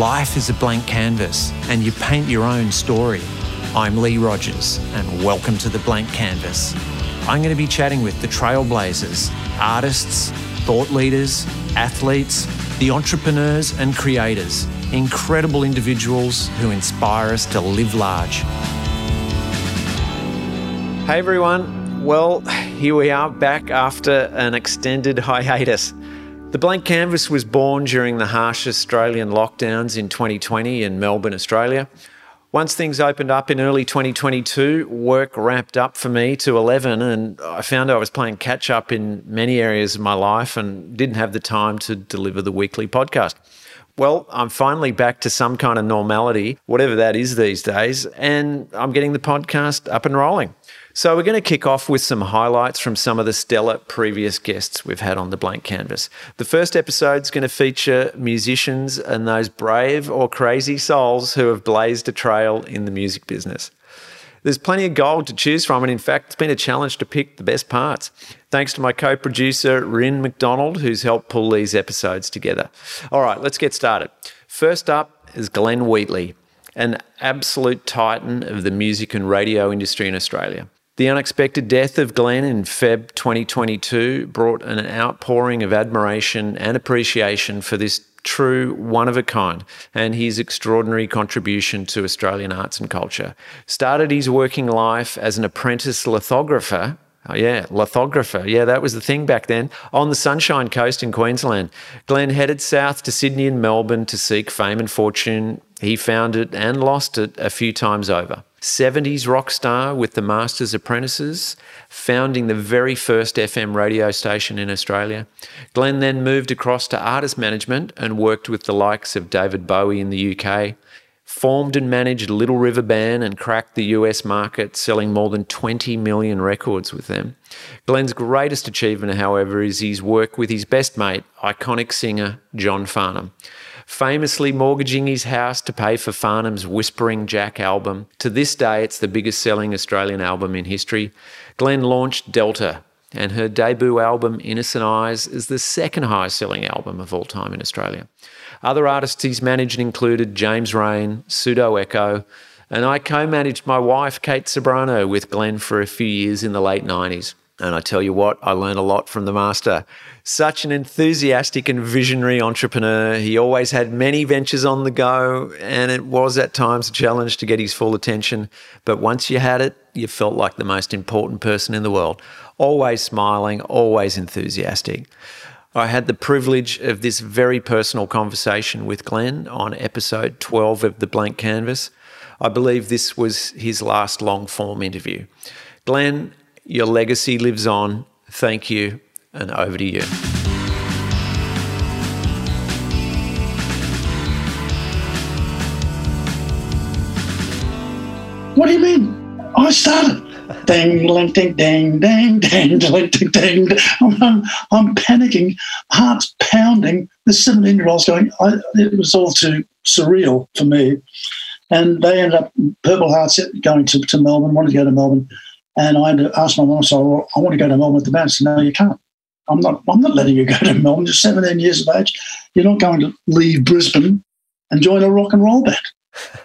life is a blank canvas and you paint your own story. I'm Lee Rogers and welcome to The Blank Canvas. I'm going to be chatting with the trailblazers, artists, thought leaders, athletes, the entrepreneurs and creators, incredible individuals who inspire us to live large. Hey everyone, well, here we are back after an extended hiatus. The Blank Canvas was born during the harsh Australian lockdowns in 2020 in Melbourne, Australia. Once things opened up in early 2022, work wrapped up for me to 11, and I found I was playing catch up in many areas of my life and didn't have the time to deliver the weekly podcast. Well, I'm finally back to some kind of normality, whatever that is these days, and I'm getting the podcast up and rolling. So, we're going to kick off with some highlights from some of the stellar previous guests we've had on the blank canvas. The first episode is going to feature musicians and those brave or crazy souls who have blazed a trail in the music business. There's plenty of gold to choose from, and in fact, it's been a challenge to pick the best parts. Thanks to my co producer, Rin McDonald, who's helped pull these episodes together. All right, let's get started. First up is Glenn Wheatley, an absolute titan of the music and radio industry in Australia. The unexpected death of Glenn in Feb 2022 brought an outpouring of admiration and appreciation for this true one of a kind and his extraordinary contribution to Australian arts and culture. Started his working life as an apprentice lithographer Oh, yeah, lithographer. Yeah, that was the thing back then. On the Sunshine Coast in Queensland. Glenn headed south to Sydney and Melbourne to seek fame and fortune. He found it and lost it a few times over. 70s rock star with the Masters Apprentices, founding the very first FM radio station in Australia. Glenn then moved across to artist management and worked with the likes of David Bowie in the UK. Formed and managed Little River Band and cracked the US market, selling more than 20 million records with them. Glenn's greatest achievement, however, is his work with his best mate, iconic singer John Farnham famously mortgaging his house to pay for Farnham's Whispering Jack album. To this day, it's the biggest selling Australian album in history. Glenn launched Delta, and her debut album, Innocent Eyes, is the second highest selling album of all time in Australia. Other artists he's managed included James Reyne, Pseudo Echo, and I co managed my wife, Kate Ceberano, with Glenn for a few years in the late 90s. And I tell you what, I learned a lot from the master. Such an enthusiastic and visionary entrepreneur. He always had many ventures on the go, and it was at times a challenge to get his full attention. But once you had it, you felt like the most important person in the world. Always smiling, always enthusiastic. I had the privilege of this very personal conversation with Glenn on episode 12 of The Blank Canvas. I believe this was his last long form interview. Glenn your legacy lives on. Thank you, and over to you. What do you mean? I started. Ding, ding, ding, ding, ding, ding, ding, ding, I'm, I'm panicking, heart's pounding. The 17 year old's going, I, it was all too surreal for me. And they ended up, Purple Hearts, going to, to Melbourne, wanted to go to Melbourne. And I asked my mum, so well, I want to go to Melbourne with the band. Said, no, you can't. I'm not, I'm not letting you go to Melbourne. You're 17 years of age. You're not going to leave Brisbane and join a rock and roll band.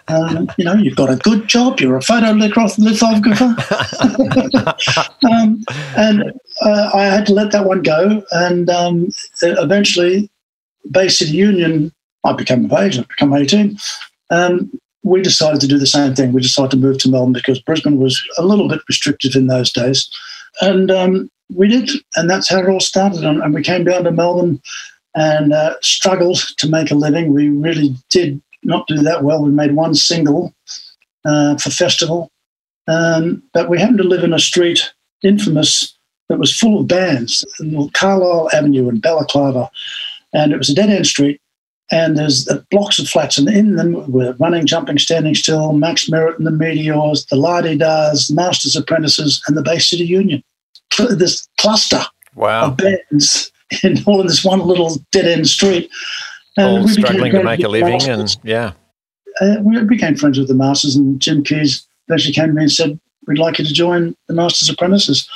Um, you know, you've got a good job. You're a photo lithographer. um, and uh, I had to let that one go. And um, eventually, Bay City Union, I became of age, I became 18. Um, we decided to do the same thing. We decided to move to Melbourne because Brisbane was a little bit restrictive in those days. And um, we did. And that's how it all started. And, and we came down to Melbourne and uh, struggled to make a living. We really did not do that well. We made one single uh, for festival. Um, but we happened to live in a street infamous that was full of bands, Carlisle Avenue in Balaclava. And it was a dead end street and there's the blocks of flats, and in them were running, jumping, standing still, Max Merritt and the Meteors, the La-De-Dahs, Masters Apprentices, and the Bay City Union. This cluster wow. of bands in all in this one little dead end street. And all struggling to make a living, masters. and yeah. Uh, we became friends with the Masters, and Jim Keays eventually came to me and said, We'd like you to join the Masters Apprentices.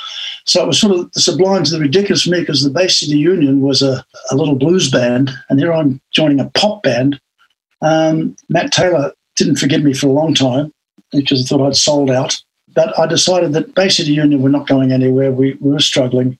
So it was sort of the sublime to the ridiculous for me because the Bay City Union was a, a little blues band, and here I'm joining a pop band Um, Matt Taylor didn't forgive me for a long time because he thought I'd sold out. But I decided that Bay City Union were not going anywhere. We, we were struggling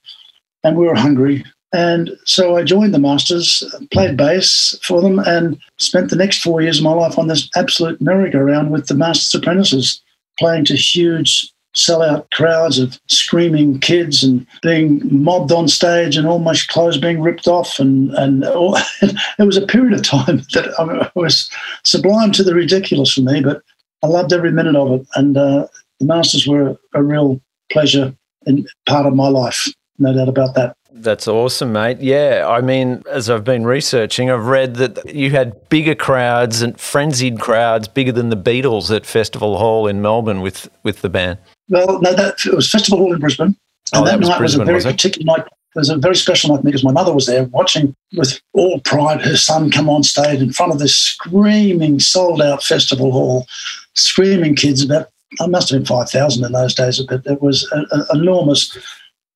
and we were hungry. And so I joined the Masters, played bass for them, and spent the next four years of my life on this absolute merry-go-round with the Masters Apprentices, playing to huge sellout crowds of screaming kids and being mobbed on stage and all my clothes being ripped off. And, and all, it was a period of time that I was sublime to the ridiculous for me, but I loved every minute of it. And uh, the Masters were a real pleasure and part of my life, no doubt about that. That's awesome, mate. Yeah, I mean, as I've been researching, I've read that you had bigger crowds and frenzied crowds, bigger than the Beatles at Festival Hall in Melbourne with with the band. Well, no, that it was Festival Hall in Brisbane, and oh, that, that was night Brisbane, was a very was particular night. It was a very special night for me because my mother was there watching with all pride her son come on stage in front of this screaming, sold out festival hall, screaming kids. About I must have been five thousand in those days, but it was a, a, enormous.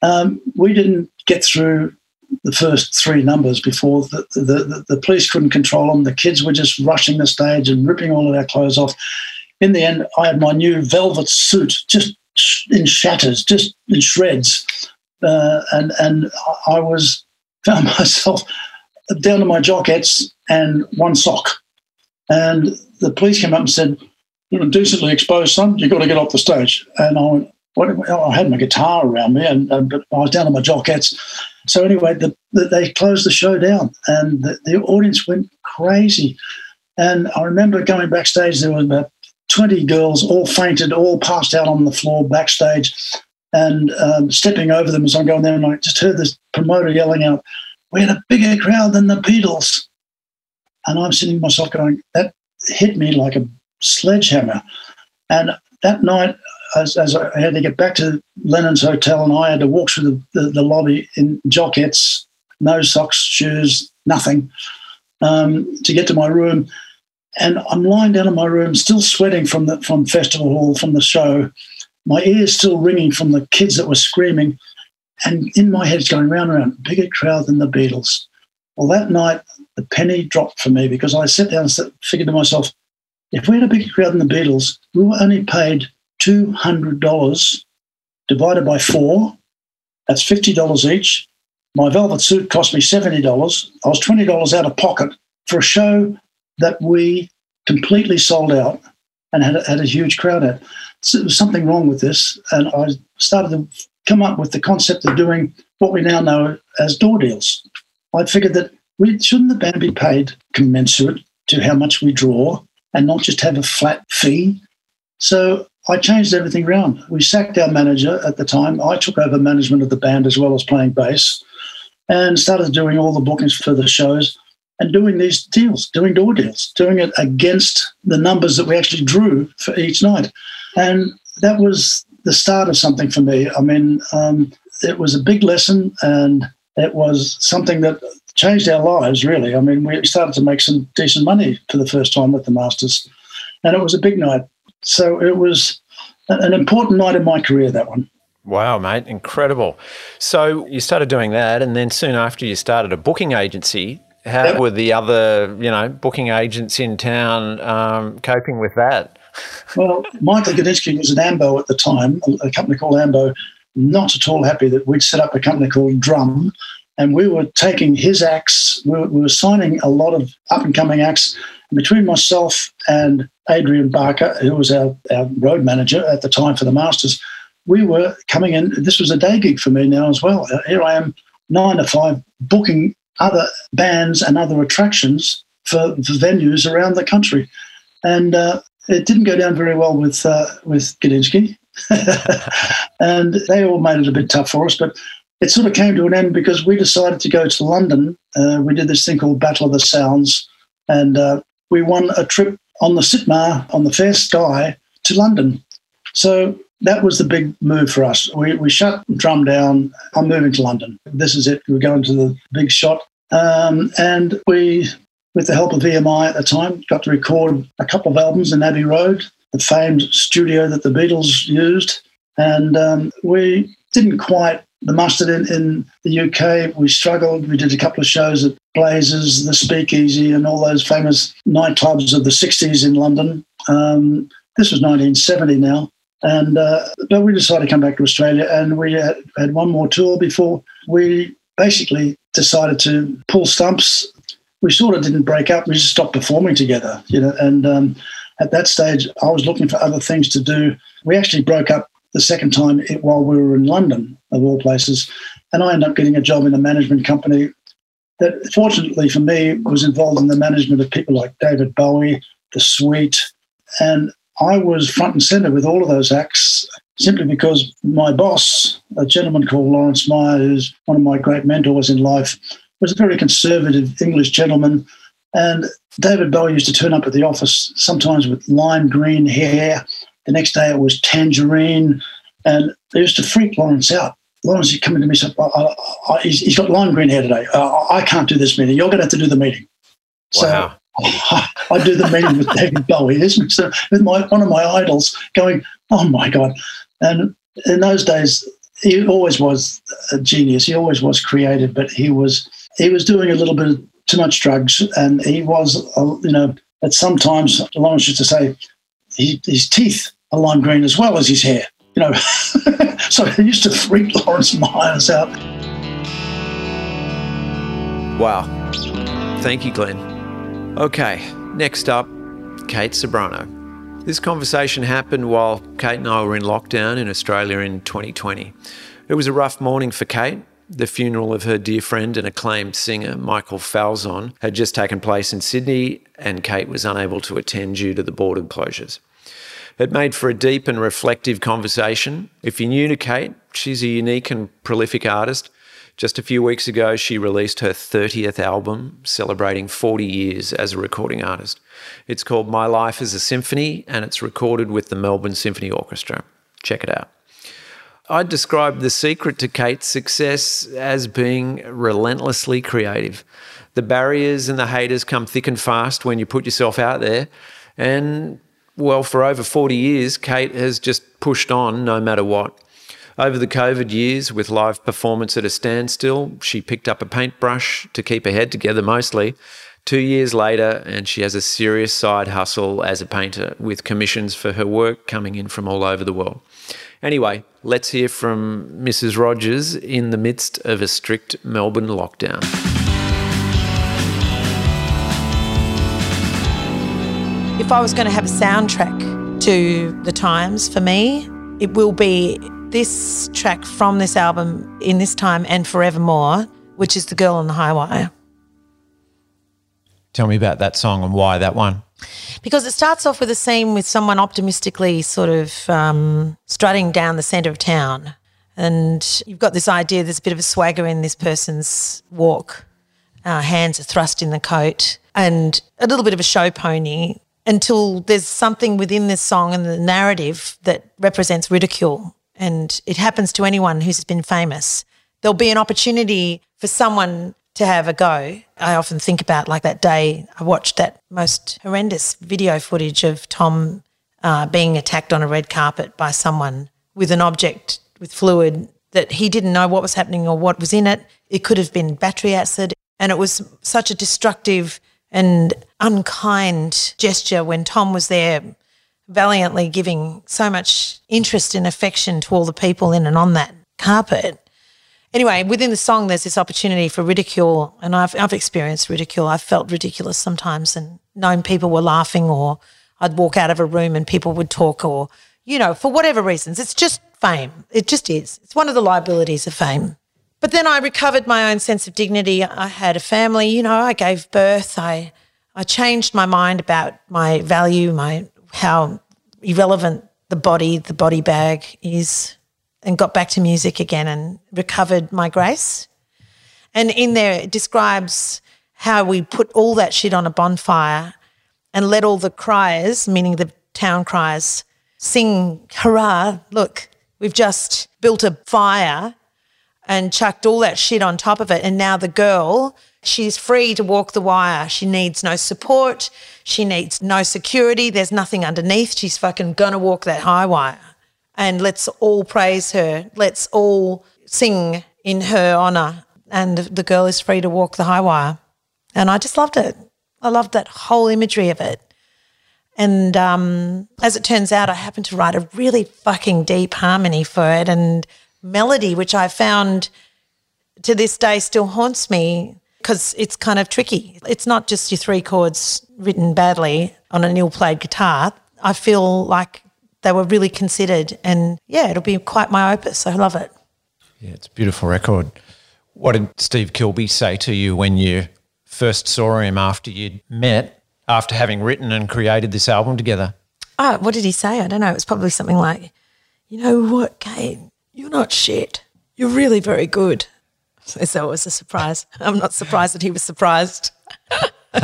Um, we didn't get through the first three numbers before the, the, the, the, police couldn't control them. The kids were just rushing the stage and ripping all of our clothes off. In the end, I had my new velvet suit just in shatters, just in shreds, uh, and and I was found myself down to my jockets and one sock, and the police came up and said, "You're a decently exposed son. You've got to get off the stage." And I went, what, I had my guitar around me, and, and, but I was down to my jockets. So anyway, the, the, they closed the show down, and the, the, audience went crazy. And I remember going backstage. There was about twenty girls, all fainted, all passed out on the floor backstage, and um, stepping over them as I'm going there, and I just heard this promoter yelling out, "We had a bigger crowd than the Beatles," and I'm sitting myself going, "That hit me like a sledgehammer." And that night, as, as, I had to get back to Lennon's Hotel, and I had to walk through the, the, the lobby in jockets, no socks, shoes, nothing, um, to get to my room. And I'm lying down in my room, still sweating from the from festival hall, from the show. My ears still ringing from the kids that were screaming, and in my head it's going round and round. Bigger crowd than the Beatles. Well, that night the penny dropped for me because I sat down and figured to myself, if we had a bigger crowd than the Beatles, we were only paid $200 divided by four. That's $50 each. My velvet suit cost me $70. I was $20 out of pocket for a show that we completely sold out and had had a huge crowd at. So there was something wrong with this. And I started to come up with the concept of doing what we now know as door deals. I figured that we shouldn't the band be paid commensurate to how much we draw and not just have a flat fee. So I changed everything around. We sacked our manager at the time. I took over management of the band as well as playing bass and started doing all the bookings for the shows and doing these deals, doing door deals, doing it against the numbers that we actually drew for each night. And that was the start of something for me. I mean, um, it was a big lesson and it was something that changed our lives, really. I mean, we started to make some decent money for the first time with the Masters. And it was a big night. So it was an important night in my career, that one. Wow, mate, incredible. So you started doing that, and then soon after you started a booking agency. How were the other, you know, booking agents in town um, coping with that? well, Michael Gudinski was at Ambo at the time, a company called Ambo, not at all happy that we'd set up a company called Drum, and we were taking his acts, we were, we were signing a lot of up and coming acts. And between myself and Adrian Barker, who was our, our road manager at the time for the Masters, we were coming in. This was a day gig for me now as well. Here I am, nine to five, booking other bands and other attractions for, for venues around the country. And uh, it didn't go down very well with uh, with Gudinski. and they all made it a bit tough for us. But it sort of came to an end because we decided to go to London. Uh, we did this thing called Battle of the Sounds, and uh, we won a trip on the Sitmar on the Fairsky to London. So that was the big move for us. We, we shut Drum down. I'm moving to London. This is it. We're going to the big shot. Um, and we, with the help of EMI at the time, got to record a couple of albums in Abbey Road, the famed studio that the Beatles used. And um, we didn't quite the mustard in, in the UK. We struggled. We did a couple of shows at Blaises, the Speakeasy, and all those famous nightclubs of the 60s in London. Um, this was 1970 now. And uh, but we decided to come back to Australia, and we had, had one more tour before we basically decided to pull stumps. We sort of didn't break up; we just stopped performing together, you know. And um, at that stage, I was looking for other things to do. We actually broke up the second time while we were in London, of all places, and I ended up getting a job in a management company that, fortunately for me, was involved in the management of people like David Bowie, The Sweet, and I was front and center with all of those acts simply because my boss, a gentleman called Lawrence Meyer, who's one of my great mentors in life, was a very conservative English gentleman. And David Bowie used to turn up at the office sometimes with lime green hair. The next day it was tangerine. And they used to freak Lawrence out. Lawrence, he come into me and I, I, I, he's, he's got lime green hair today. Uh, I can't do this meeting. You're going to have to do the meeting. Wow. So I do the meeting with David Bowie, isn't so with my one of my idols, going, oh my god! And in those days, he always was a genius. He always was creative, but he was he was doing a little bit too much drugs, and he was, you know, at sometimes Lawrence used to say, he, his teeth are lime green as well as his hair. You know, so he used to freak Lawrence Myers out. Wow. Thank you, Glenn. Okay, next up, Kate Ceberano. This conversation happened while Kate and I were in lockdown in Australia in 2020. It was a rough morning for Kate. The funeral of her dear friend and acclaimed singer, Michael Falzon, had just taken place in Sydney, and Kate was unable to attend due to the border closures. It made for a deep and reflective conversation. If you're new to Kate, she's a unique and prolific artist just a few weeks ago, she released her 30th album, celebrating 40 years as a recording artist. It's called My Life as a Symphony, and it's recorded with the Melbourne Symphony Orchestra. Check it out. I'd describe the secret to Kate's success as being relentlessly creative. The barriers and the haters come thick and fast when you put yourself out there. And, well, for over 40 years, Kate has just pushed on no matter what. Over the COVID years, with live performance at a standstill, she picked up a paintbrush to keep her head together mostly. Two years later, and she has a serious side hustle as a painter with commissions for her work coming in from all over the world. Anyway, let's hear from Mrs. Rogers in the midst of a strict Melbourne lockdown. If I was going to have a soundtrack to the times for me, it will be this track from this album, In This Time and Forevermore, which is The Girl on the High Wire. Tell me about that song and why that one. Because it starts off with a scene with someone optimistically sort of um, strutting down the centre of town. And you've got this idea there's a bit of a swagger in this person's walk. Uh, hands are thrust in the coat and a little bit of a show pony until there's something within this song and the narrative that represents ridicule and it happens to anyone who's been famous, there'll be an opportunity for someone to have a go. I often think about like that day I watched that most horrendous video footage of Tom uh, being attacked on a red carpet by someone with an object with fluid that he didn't know what was happening or what was in it. It could have been battery acid. And it was such a destructive and unkind gesture when Tom was there valiantly giving so much interest and affection to all the people in and on that carpet. Anyway, within the song, there's this opportunity for ridicule, and I've, I've experienced ridicule. I've felt ridiculous sometimes and known people were laughing, or I'd walk out of a room and people would talk, or, you know, for whatever reasons. It's just fame. It just is. It's one of the liabilities of fame. But then I recovered my own sense of dignity. I had a family, you know, I gave birth. I, I changed my mind about my value, my how irrelevant the body, the body bag is, and got back to music again and recovered my grace. And in there, it describes how we put all that shit on a bonfire and let all the criers, meaning the town criers, sing, hurrah, look, we've just built a fire and chucked all that shit on top of it. And now the girl She's free to walk the wire. She needs no support. She needs no security. There's nothing underneath. She's fucking gonna walk that high wire. And let's all praise her. Let's all sing in her honour, and the girl is free to walk the high wire. And I just loved it. I loved that whole imagery of it. And um, as it turns out, I happened to write a really fucking deep harmony for it and melody, which I found to this day still haunts me because it's kind of tricky. It's not just your three chords written badly on an ill played guitar. I feel like they were really considered, and yeah, it'll be quite my opus. I love it. Yeah, it's a beautiful record. What did Steve Kilbey say to you when you first saw him after you'd met, after having written and created this album together? Oh, what did he say? I don't know. It was probably something like, you know what, Kate, you're not shit. You're really very good. So it was a surprise. I'm not surprised that he was surprised. and,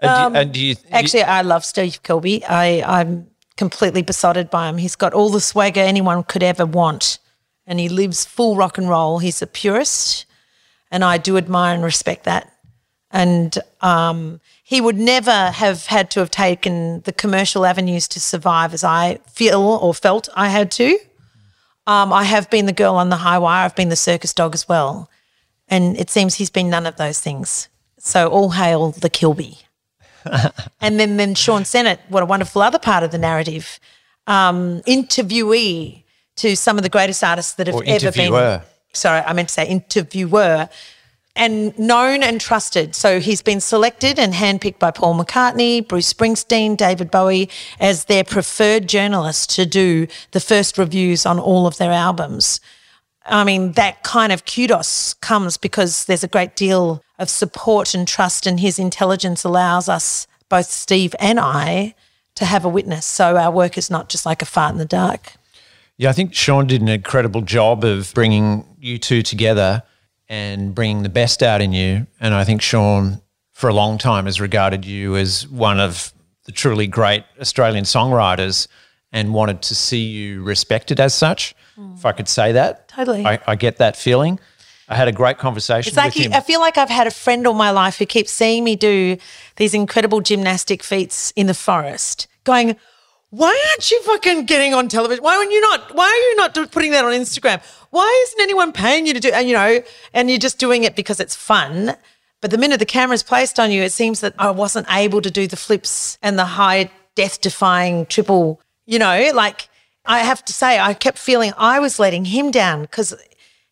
do, and do you, Actually, I love Steve Kilbey. I, I'm completely besotted by him. He's got all the swagger anyone could ever want, and he lives full rock and roll. He's a purist, and I do admire and respect that. And um, he would never have had to have taken the commercial avenues to survive as I feel or felt I had to. Um, I have been the girl on the high wire. I've been the circus dog as well. And it seems he's been none of those things. So all hail the Kilbey. and then, then Sean Sennett, what a wonderful other part of the narrative, um, interviewee to some of the greatest artists that have Or ever been. Sorry, I meant to say interviewer and known and trusted. So he's been selected and handpicked by Paul McCartney, Bruce Springsteen, David Bowie as their preferred journalist to do the first reviews on all of their albums. I mean, that kind of kudos comes because there's a great deal of support and trust, and his intelligence allows us, both Steve and I, to have a witness. So our work is not just like a fart in the dark. Yeah, I think Sean did an incredible job of bringing you two together and bringing the best out in you. And I think Sean, for a long time, has regarded you as one of the truly great Australian songwriters and wanted to see you respected as such, if I could say that. Totally. I, I get that feeling. I had a great conversation It's like with he, him. I feel like I've had a friend all my life who keeps seeing me do these incredible gymnastic feats in the forest, going, "Why aren't you fucking getting on television? Why are you not? Why are you not putting that on Instagram? Why isn't anyone paying you to do? And you know, and you're just doing it because it's fun." But the minute the camera's placed on you, it seems that I wasn't able to do the flips and the high death-defying triple. You know, like I have to say, I kept feeling I was letting him down because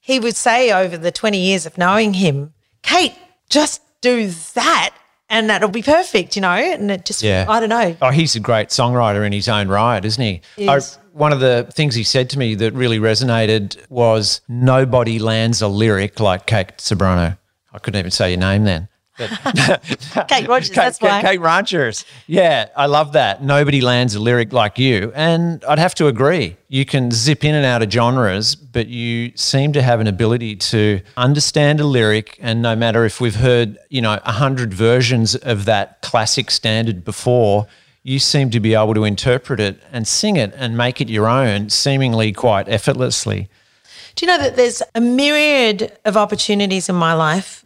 he would say over the 20 years of knowing him, Kate, just do that and that'll be perfect, you know? And it just, Yeah. I don't know. Oh, he's a great songwriter in his own right, isn't he? He oh, I- one of the things he said to me that really resonated was nobody lands a lyric like Kate Sobrano. I couldn't even say your name then. Kate Rogers, Kate, that's why. Kate Ranchers. Yeah, I love that. Nobody lands a lyric like you. And I'd have to agree. You can zip in and out of genres, but you seem to have an ability to understand a lyric. And no matter if we've heard, you know, a hundred versions of that classic standard before, you seem to be able to interpret it and sing it and make it your own, seemingly quite effortlessly. Do you know that there's a myriad of opportunities in my life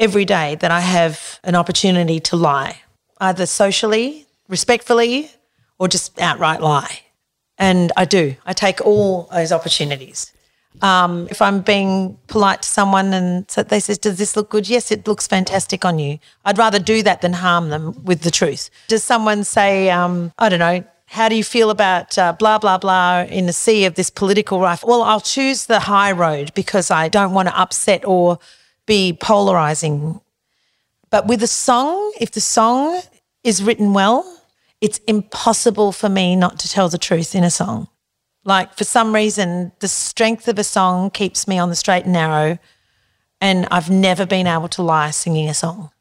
every day that I have an opportunity to lie, either socially, respectfully, or just outright lie. And I do. I take all those opportunities. Um, if I'm being polite to someone and so they says, "Does this look good?" Yes, it looks fantastic on you. I'd rather do that than harm them with the truth. Does someone say, um, "I don't know"? How do you feel about uh, blah blah blah in the sea of this political rife? Well, I'll choose the high road because I don't want to upset or be polarizing. But with a song, if the song is written well, it's impossible for me not to tell the truth in a song. Like for some reason, the strength of a song keeps me on the straight and narrow, and I've never been able to lie singing a song.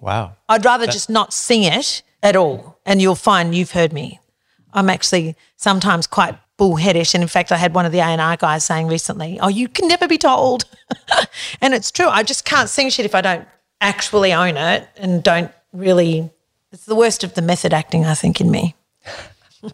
Wow. I'd rather just not sing it at all, and you'll find you've heard me. I'm actually sometimes quite bullheadish, and in fact, I had one of the A and R guys saying recently, "Oh, you can never be told," and it's true. I just can't sing shit if I don't actually own it and don't really. It's the worst of the method acting, I think, in me.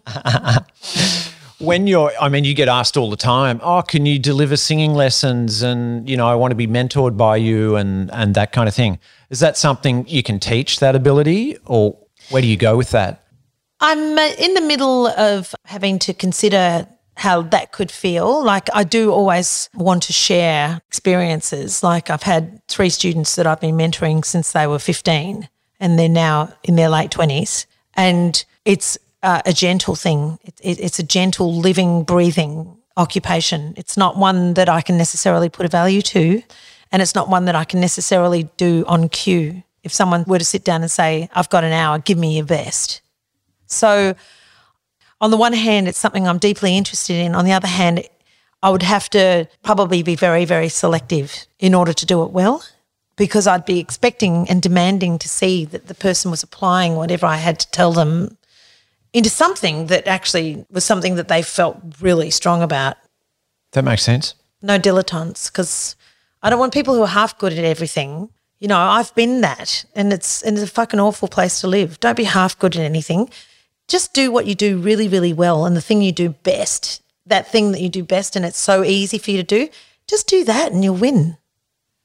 when you're i mean you get asked all the time oh can you deliver singing lessons and you know i want to be mentored by you and and that kind of thing is that something you can teach that ability or where do you go with that I'm uh, in the middle of having to consider how that could feel. Like I do always want to share experiences. Like I've had three students that I've been mentoring since they were 15 and they're now in their late 20s. And it's uh, a gentle thing. It, it, it's a gentle living, breathing occupation. It's not one that I can necessarily put a value to. And it's not one that I can necessarily do on cue. If someone were to sit down and say, I've got an hour, give me your best. So on the one hand, it's something I'm deeply interested in. On the other hand, I would have to probably be very, very selective in order to do it well because I'd be expecting and demanding to see that the person was applying whatever I had to tell them into something that actually was something that they felt really strong about. That makes sense. No dilettantes because I don't want people who are half good at everything. You know, I've been that and it's and it's a fucking awful place to live. Don't be half good at anything just do what you do really, really well and the thing you do best, that thing that you do best and it's so easy for you to do, just do that and you'll win.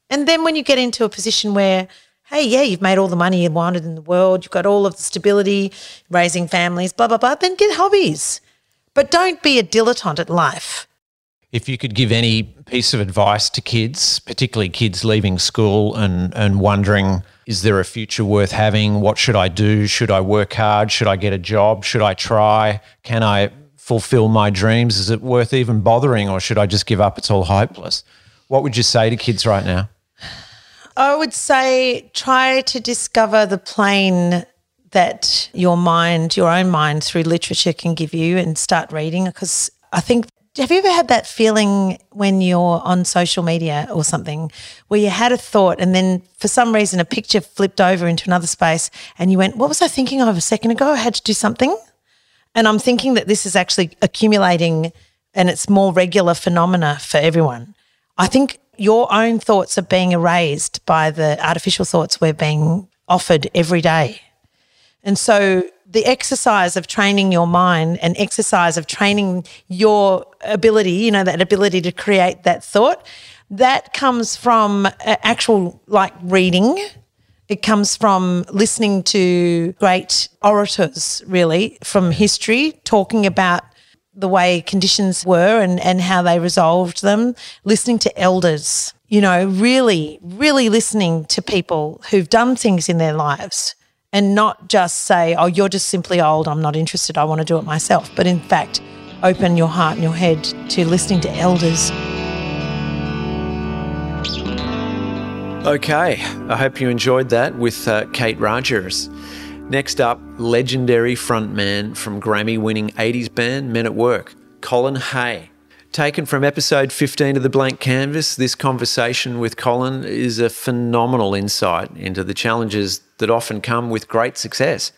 And then when you get into a position where, hey, yeah, you've made all the money you wanted in the world, you've got all of the stability, raising families, blah, blah, blah, then get hobbies. But don't be a dilettante at life. If you could give any piece of advice to kids, particularly kids leaving school and, and wondering, is there a future worth having? What should I do? Should I work hard? Should I get a job? Should I try? Can I fulfill my dreams? Is it worth even bothering or should I just give up? It's all hopeless. What would you say to kids right now? I would say try to discover the plane that your mind, your own mind through literature can give you and start reading because I think have you ever had that feeling when you're on social media or something where you had a thought and then for some reason a picture flipped over into another space and you went, What was I thinking of a second ago? I had to do something. And I'm thinking that this is actually accumulating and it's more regular phenomena for everyone. I think your own thoughts are being erased by the artificial thoughts we're being offered every day. And so the exercise of training your mind and exercise of training your ability, you know, that ability to create that thought, that comes from uh, actual like reading. It comes from listening to great orators, really, from history, talking about the way conditions were and, and how they resolved them, listening to elders, you know, really, really listening to people who've done things in their lives and not just say, oh, you're just simply old, I'm not interested, I want to do it myself, but in fact, open your heart and your head to listening to elders. Okay, I hope you enjoyed that with uh, Kate Rogers. Next up, legendary frontman from Grammy winning 80s band Men at Work, Colin Hay. Taken from episode 15 of The Blank Canvas, this conversation with Colin is a phenomenal insight into the challenges that often come with great success.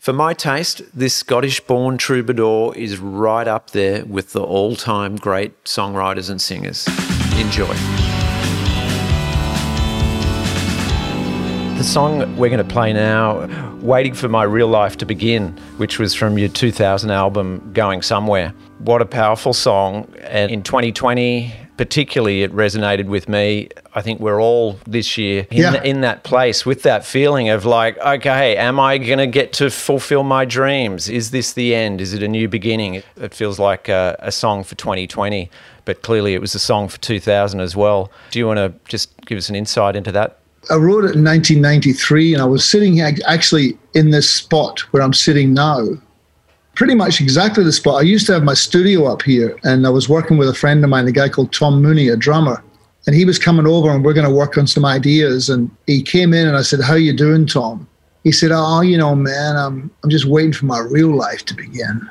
For my taste, this Scottish born troubadour is right up there with the all time great songwriters and singers. Enjoy. The song we're going to play now, Waiting for My Real Life to Begin, which was from your 2000 album, Going Somewhere. What a powerful song. And in 2020, particularly, it resonated with me. I think we're all this year in, yeah. in that place with that feeling of like, okay, am I going to get to fulfill my dreams? Is this the end? Is it a new beginning? It feels like a, a song for 2020, but clearly it was a song for 2000 as well. Do you want to just give us an insight into that? I wrote it in 1993, and I was sitting actually in this spot where I'm sitting now. Pretty much exactly the spot. I used to have my studio up here, and I was working with a friend of mine, a guy called Tom Mooney, a drummer. And he was coming over, and we're going to work on some ideas. And he came in, and I said, "How you doing, Tom?" He said, "Oh, you know, man, I'm I'm just waiting for my real life to begin."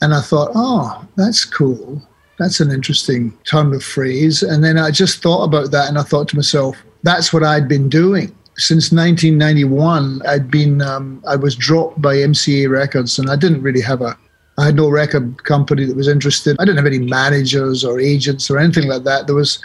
And I thought, "Oh, that's cool. That's an interesting turn of phrase." And then I just thought about that, and I thought to myself, that's what I'd been doing since 1991. I'd been um, I was dropped by MCA Records, and I didn't really have a I had no record company that was interested. I didn't have any managers or agents or anything like that. There was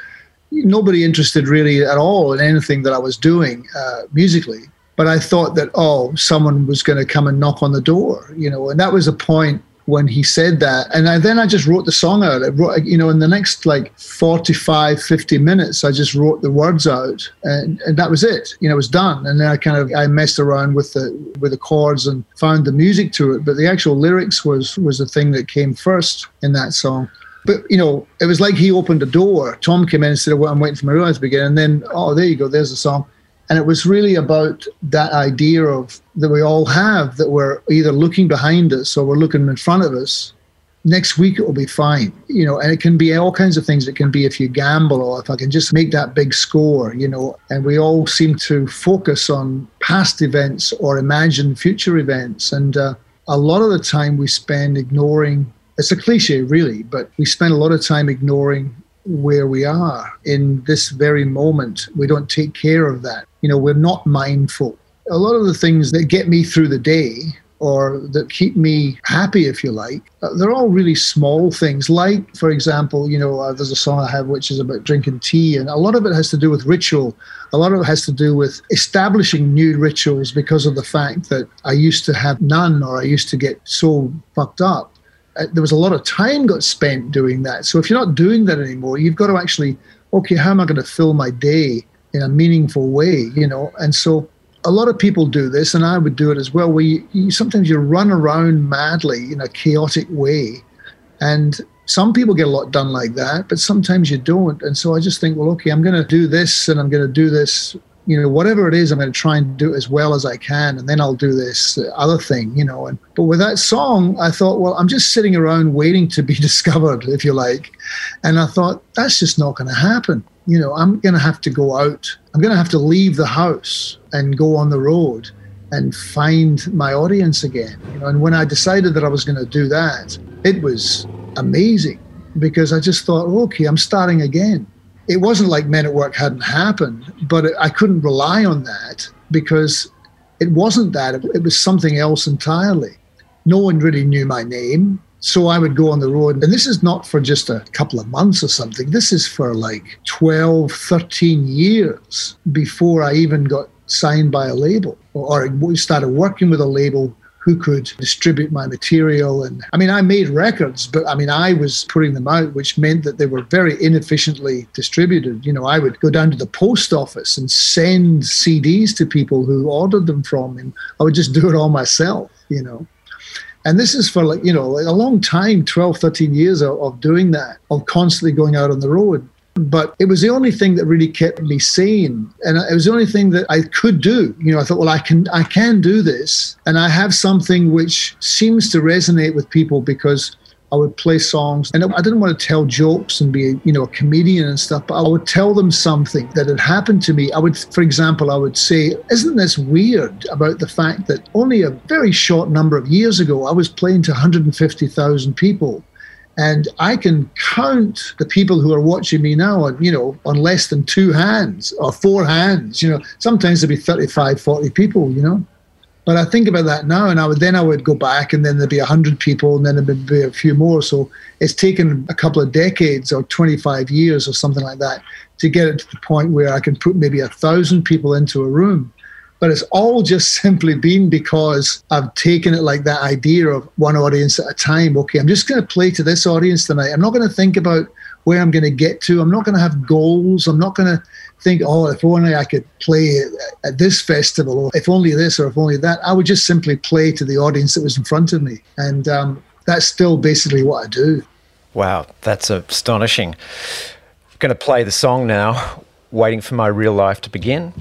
nobody interested really at all in anything that I was doing uh, musically. But I thought that oh, someone was going to come and knock on the door, you know, and that was a point when he said that. And I, then I just wrote the song out. Wrote, you know, in the next like 45, 50 minutes, I just wrote the words out and, and that was it. You know, it was done. And then I kind of, I messed around with the, with the chords and found the music to it. But the actual lyrics was, was the thing that came first in that song. But you know, it was like he opened a door. Tom came in and said, "Well, I'm waiting for my realize to begin," and then, oh, there you go. There's the song. And it was really about that idea of that we all have that we're either looking behind us or we're looking in front of us. Next week it will be fine, you know, and it can be all kinds of things. It can be if you gamble or if I can just make that big score, you know, and we all seem to focus on past events or imagine future events. And uh, a lot of the time we spend ignoring it's a cliche, really, but we spend a lot of time ignoring where we are in this very moment. We don't take care of that. You know, we're not mindful. A lot of the things that get me through the day or that keep me happy, if you like, uh, they're all really small things. Like, for example, you know, uh, there's a song I have which is about drinking tea, and a lot of it has to do with ritual. A lot of it has to do with establishing new rituals because of the fact that I used to have none or I used to get so fucked up uh, there was a lot of time got spent doing that. So if you're not doing that anymore, you've got to actually, okay, how am I going to fill my day in a meaningful way, you know? And so a lot of people do this, and I would do it as well. Where you, you, sometimes you run around madly in a chaotic way, and some people get a lot done like that, but sometimes you don't. And so I just think, well, okay, I'm going to do this, and I'm going to do this you know, whatever it is, I'm going to try and do it as well as I can, and then I'll do this other thing, you know. And but with that song, I thought, well, I'm just sitting around waiting to be discovered, if you like, and I thought that's just not going to happen. You know, I'm going to have to go out. I'm going to have to leave the house and go on the road and find my audience again. You know, and when I decided that I was going to do that, it was amazing because I just thought, okay, I'm starting again it wasn't like Men at Work hadn't happened, but I couldn't rely on that because it wasn't that. It, was something else entirely. No one really knew my name. So I would go on the road. And this is not for just a couple of months or something. This is for like 12, 13 years before I even got signed by a label or, started working with a label who could distribute my material. And I mean, I made records, but I mean, I was putting them out, which meant that they were very inefficiently distributed. You know, I would go down to the post office and send CDs to people who ordered them from me. I would just do it all myself, you know. And this is for like, you know, a long time 12, 13 years of, of doing that, of constantly going out on the road. But it was the only thing that really kept me sane, and it was the only thing that I could do. You know, I thought, well, I can, I can do this, and I have something which seems to resonate with people because I would play songs, and I didn't want to tell jokes and be, you know, a comedian and stuff, but I would tell them something that had happened to me. I would, for example, I would say, "Isn't this weird?" About the fact that only a very short number of years ago, I was playing to 150,000 people and I can count the people who are watching me now on, you know, on less than two hands or four hands. You know, sometimes there'd be 35, 40 people, you know. But I think about that now, and I would then I would go back, and then there'd be hundred people, and then there'd be a few more. So it's taken a couple of decades or 25 years or something like that to get it to the point where I can put maybe a thousand people into a room but it's all just simply been because I've taken it like that idea of one audience at a time. Okay, I'm just going to play to this audience tonight. I'm not going to think about where I'm going to get to. I'm not going to have goals. I'm not going to think, oh, if only I could play at this festival, or if only this, or if only that. I would just simply play to the audience that was in front of me. And um, that's still basically what I do. Wow, that's astonishing. I'm going to play the song now, Waiting for My Real Life to Begin.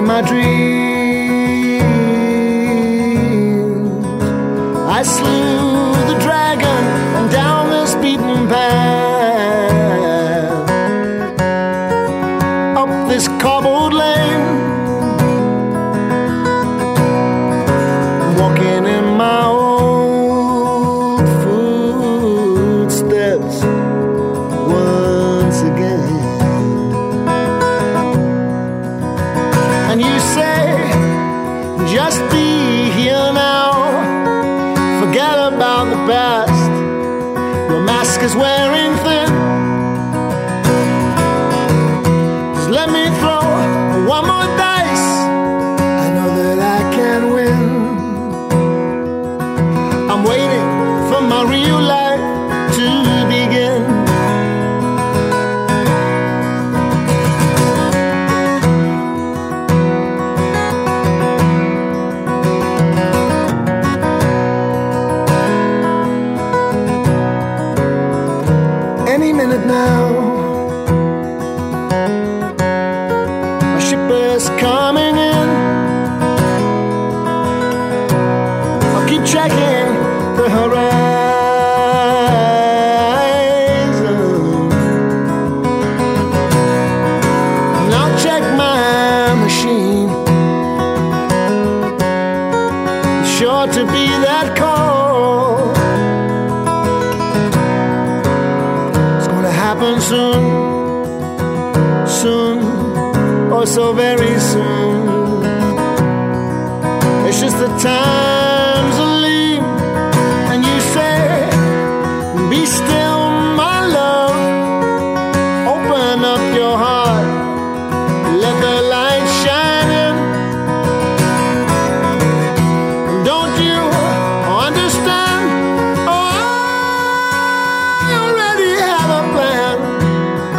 in my dreams. I sleep.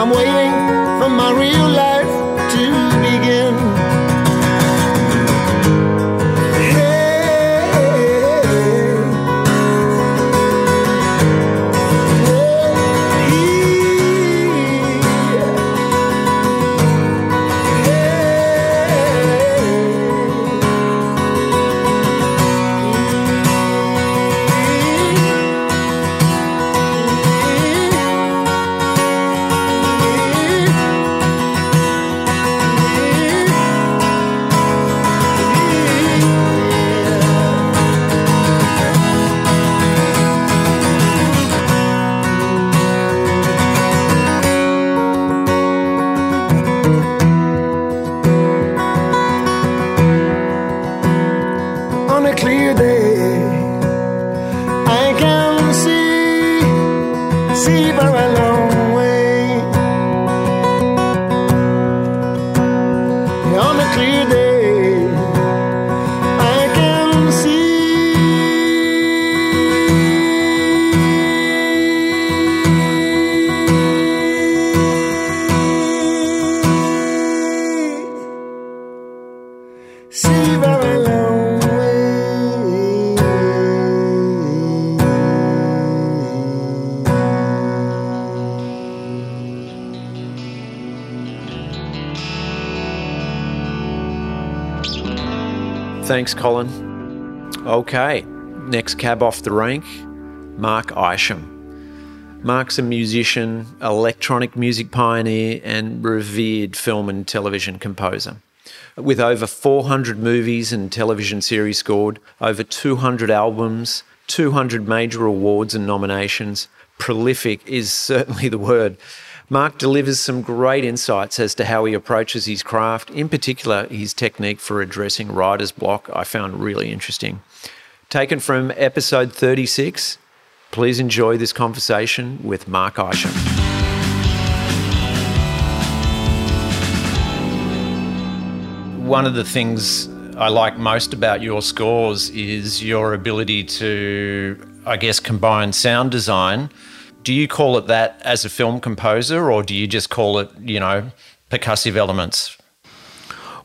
I'm waiting for my real life. Thanks, Colin. Okay, next cab off the rank Mark Isham. Mark's a musician, electronic music pioneer, and revered film and television composer. With over 400 movies and television series scored, over 200 albums, 200 major awards and nominations, prolific is certainly the word. Mark delivers some great insights as to how he approaches his craft, in particular, his technique for addressing writer's block, I found really interesting. Taken from episode 36, please enjoy this conversation with Mark Isham. One of the things I like most about your scores is your ability to, I guess, combine sound design do you call it that as a film composer, or do you just call it, you know, percussive elements?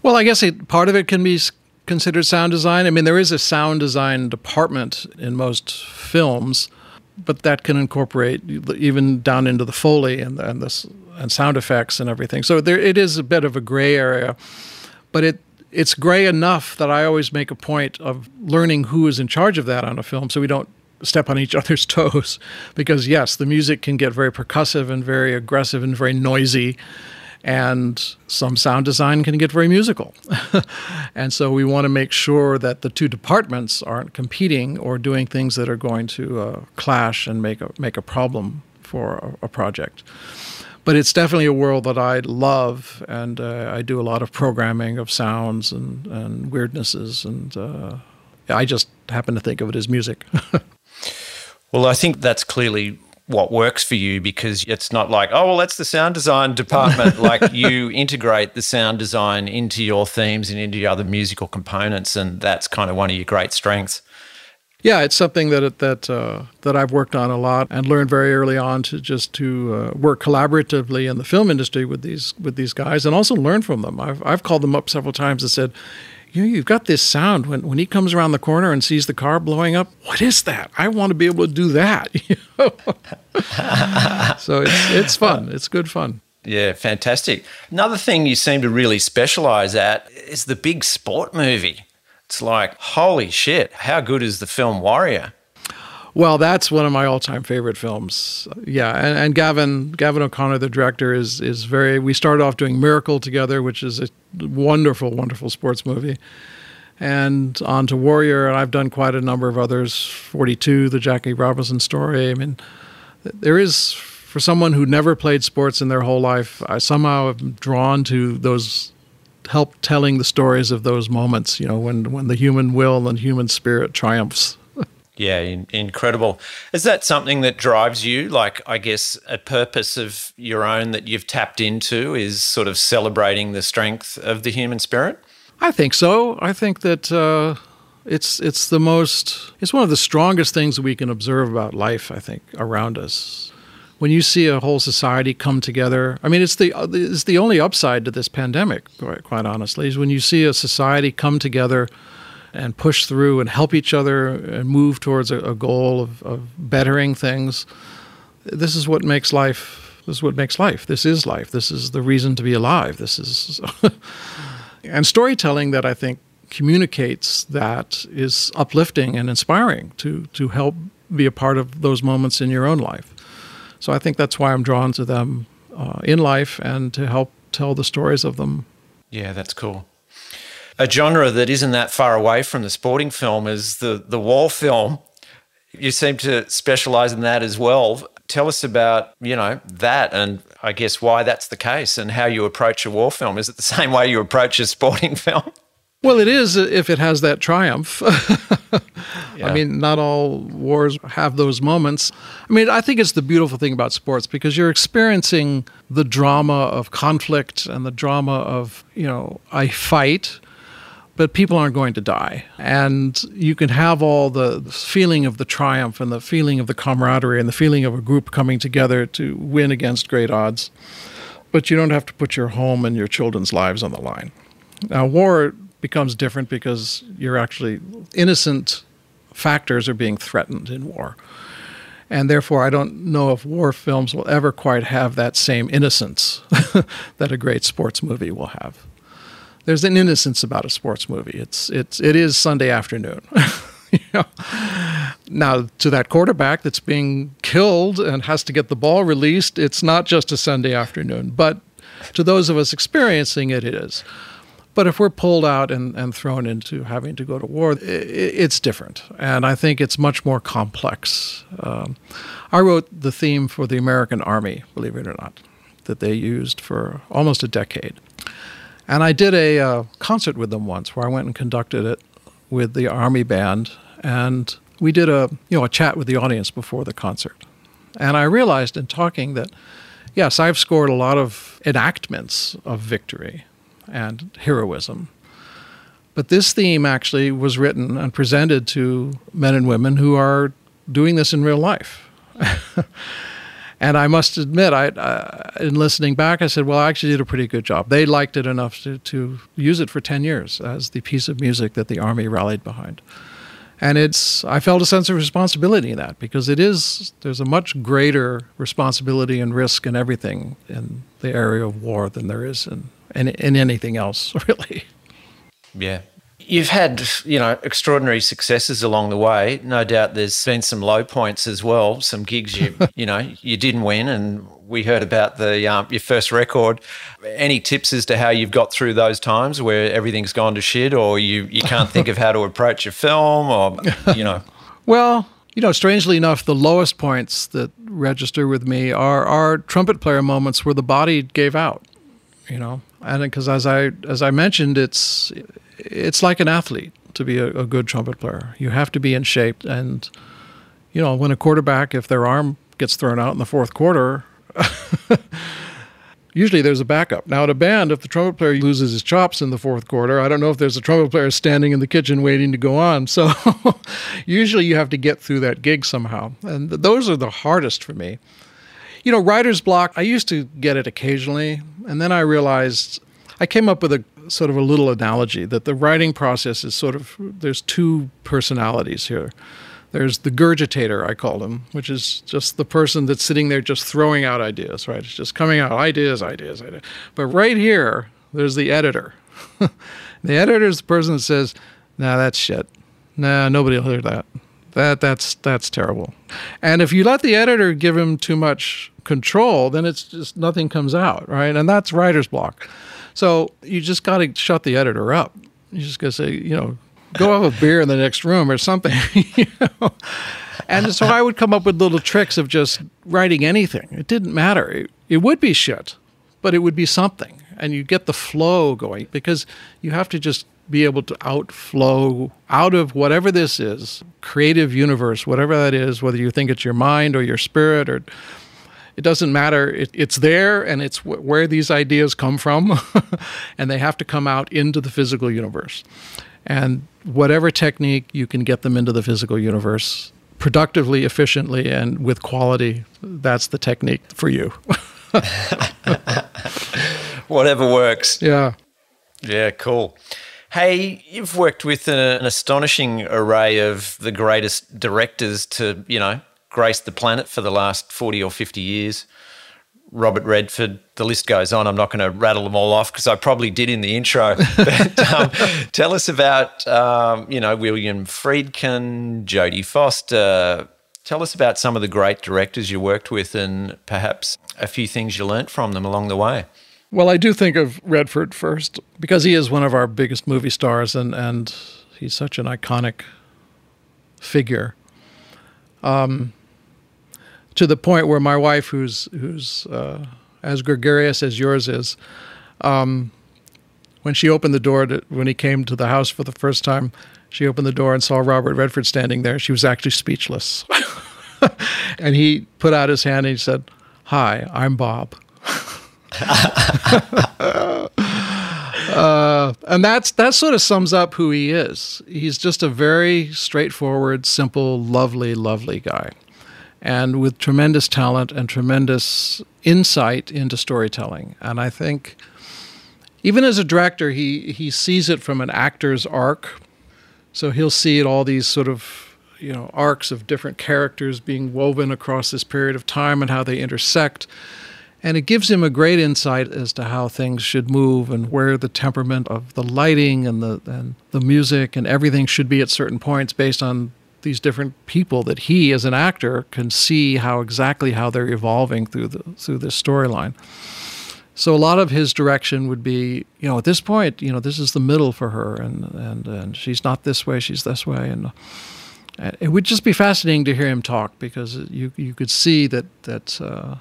Well, I guess it, part of it can be considered sound design. I mean, there is a sound design department in most films, but that can incorporate even down into the foley and and this and sound effects and everything. So there it is a bit of a gray area, but it it's gray enough that I always make a point of learning who is in charge of that on a film, so we don't step on each other's toes because yes the music can get very percussive and very aggressive and very noisy and some sound design can get very musical and so we want to make sure that the two departments aren't competing or doing things that are going to uh, clash and make a make a problem for a, a, project but it's definitely a world that I love, and uh, I do a lot of programming of sounds and, and weirdnesses, and uh, I just happen to think of it as music. Well, I think that's clearly what works for you because it's not like, oh, well, that's the sound design department. like you integrate the sound design into your themes and into your other musical components, and that's kind of one of your great strengths. Yeah, it's something that that uh, that I've worked on a lot and learned very early on to just to uh, work collaboratively in the film industry with these with these guys and also learn from them. I've I've called them up several times and said, you know, you've got this sound when, when he comes around the corner and sees the car blowing up. What is that? I want to be able to do that. so it's it's fun. It's good fun. Yeah, fantastic. Another thing you seem to really specialize at is the big sport movie. It's like, holy shit, how good is the film Warrior? Well, that's one of my all-time favorite films. Yeah, and, and, Gavin Gavin O'Connor, the director, is is very. We started off doing Miracle together, which is a wonderful, wonderful sports movie, and on to Warrior, and I've done quite a number of others. Forty-two, the Jackie Robinson story. I mean, there is for someone who never played sports in their whole life, I somehow am drawn to those help telling the stories of those moments. You know, when when the human will and human spirit triumphs yeah, in, incredible. Is that something that drives you? Like, I guess a purpose of your own that you've tapped into is sort of celebrating the strength of the human spirit? I think so. I think that uh, it's it's the most it's one of the strongest things we can observe about life. I think around us. When you see a whole society come together, I mean, it's the it's the only upside to this pandemic. Quite, quite honestly, is when you see a society come together and push through and help each other and move towards a, a goal of, of bettering things. This is what makes life. This is what makes life. This is life. This is the reason to be alive. This is, and storytelling that I think communicates that is uplifting and inspiring to to help be a part of those moments in your own life. So I think that's why I'm drawn to them uh, in life and to help tell the stories of them. Yeah, that's cool a genre that isn't that far away from the sporting film is the the war film. You seem to specialize in that as well. Tell us about, you know, that and I guess why that's the case and how you approach a war film. Is it the same way you approach a sporting film? Well, it is if it has that triumph. yeah. I mean, not all wars have those moments. I mean, I think it's the beautiful thing about sports because you're experiencing the drama of conflict and the drama of, you know, a fight but people aren't going to die. And you can have all the feeling of the triumph and the feeling of the camaraderie and the feeling of a group coming together to win against great odds. But you don't have to put your home and your children's lives on the line. Now, war becomes different because you're actually innocent factors are being threatened in war. And therefore, I don't know if war films will ever quite have that same innocence that a great sports movie will have there's an innocence about a sports movie. It's it's it is Sunday afternoon. you know? Now to that quarterback that's being killed and has to get the ball released, it's not just a Sunday afternoon. But to those of us experiencing it, it is. But if we're pulled out and, and thrown into having to go to war, it's different. And I think it's much more complex. Um, I wrote the theme for the American Army, believe it or not, that they used for almost a decade. And I did a uh, concert with them once where I went and conducted it with the Army band. And we did a, you know, a chat with the audience before the concert. And I realized in talking that, yes, I've scored a lot of enactments of victory and heroism. But this theme actually was written and presented to men and women who are doing this in real life. and I must admit, I, uh, in listening back, I said, well, I actually did a pretty good job. They liked it enough to, to use it for 10 years as the piece of music that the Army rallied behind. And it's, I felt a sense of responsibility in that because it is, there's a much greater responsibility and risk and everything in the area of war than there is in in, in anything else, really. Yeah. You've had, you know, extraordinary successes along the way. No doubt there's been some low points as well, some gigs you, you know, you didn't win and we heard about the um, your first record. Any tips as to how you've got through those times where everything's gone to shit or you, you can't think of how to approach a film or, you know? well, you know, strangely enough, the lowest points that register with me are, are trumpet player moments where the body gave out, you know and because as I as I mentioned, it's it's like an athlete to be a, a, good trumpet player. You have to be in shape, and you know when a quarterback, if their arm gets thrown out in the fourth quarter. usually there's a backup. Now, at a band, if the trumpet player loses his chops in the fourth quarter, I don't know if there's a trumpet player standing in the kitchen waiting to go on. So, usually you have to get through that gig somehow. And those are the hardest for me you know, writer's block, I used to get it occasionally. And then I realized I came up with a sort of a little analogy that the writing process is sort of, there's two personalities here. There's the gurgitator, I call him, which is just the person that's sitting there just throwing out ideas, right? It's just coming out ideas, ideas, ideas. But right here, there's the editor. the editor is the person that says, nah, that's shit. Nah, nobody will hear that. That that's that's terrible. And if you let the editor give him too much control, then it's just nothing comes out, right? And that's writer's block. So you just got to shut the editor up. You just got to say, you know, go have a beer in the next room or something. you know? And so I would come up with little tricks of just writing anything. It didn't matter. It, it would be shit, but it would be something. And you get the flow going because you have to just be able to outflow out of whatever this is, creative universe, whatever that is, whether you think it's your mind or your spirit or it doesn't matter. It, it's there and it's w- where these ideas come from, and they have to come out into the physical universe. And whatever technique you can get them into the physical universe productively, efficiently, and with quality, that's the technique for you. Whatever works. Yeah. Yeah, cool. Hey, you've worked with an, an astonishing array of the greatest directors to, you know, grace the planet for the last 40 or 50 years. Robert Redford, the list goes on. I'm not going to rattle them all off because I probably did in the intro. but um, tell us about, um, you know, William Friedkin, Jodie Foster. Tell us about some of the great directors you worked with and perhaps a few things you learnt from them along the way. Well, I do think of Redford first because he is one of our biggest movie stars and, and he's such an iconic figure. Um, to the point where my wife, who's who's uh, as gregarious as yours is, um, when she opened the door to, when he came to the house for the first time, she opened the door and saw Robert Redford standing there. She was actually speechless, and he put out his hand and he said, "Hi, I'm Bob." uh, and that's that sort of sums up who he is. He's just a very straightforward, simple, lovely, lovely guy, and with tremendous talent and tremendous insight into storytelling. And I think, even as a director, he he sees it from an actor's arc. So he'll see it all these sort of you know arcs of different characters being woven across this period of time and how they intersect and it gives him a great insight as to how things should move and where the temperament of the lighting and the and the music and everything should be at certain points based on these different people that he, as an actor, can see how exactly how they're evolving through the through this storyline. So a lot of his direction would be, you know, at this point, you know, this is the middle for her, and and and she's not this way, she's this way, and it would just be fascinating to hear him talk because you you could see that that uh,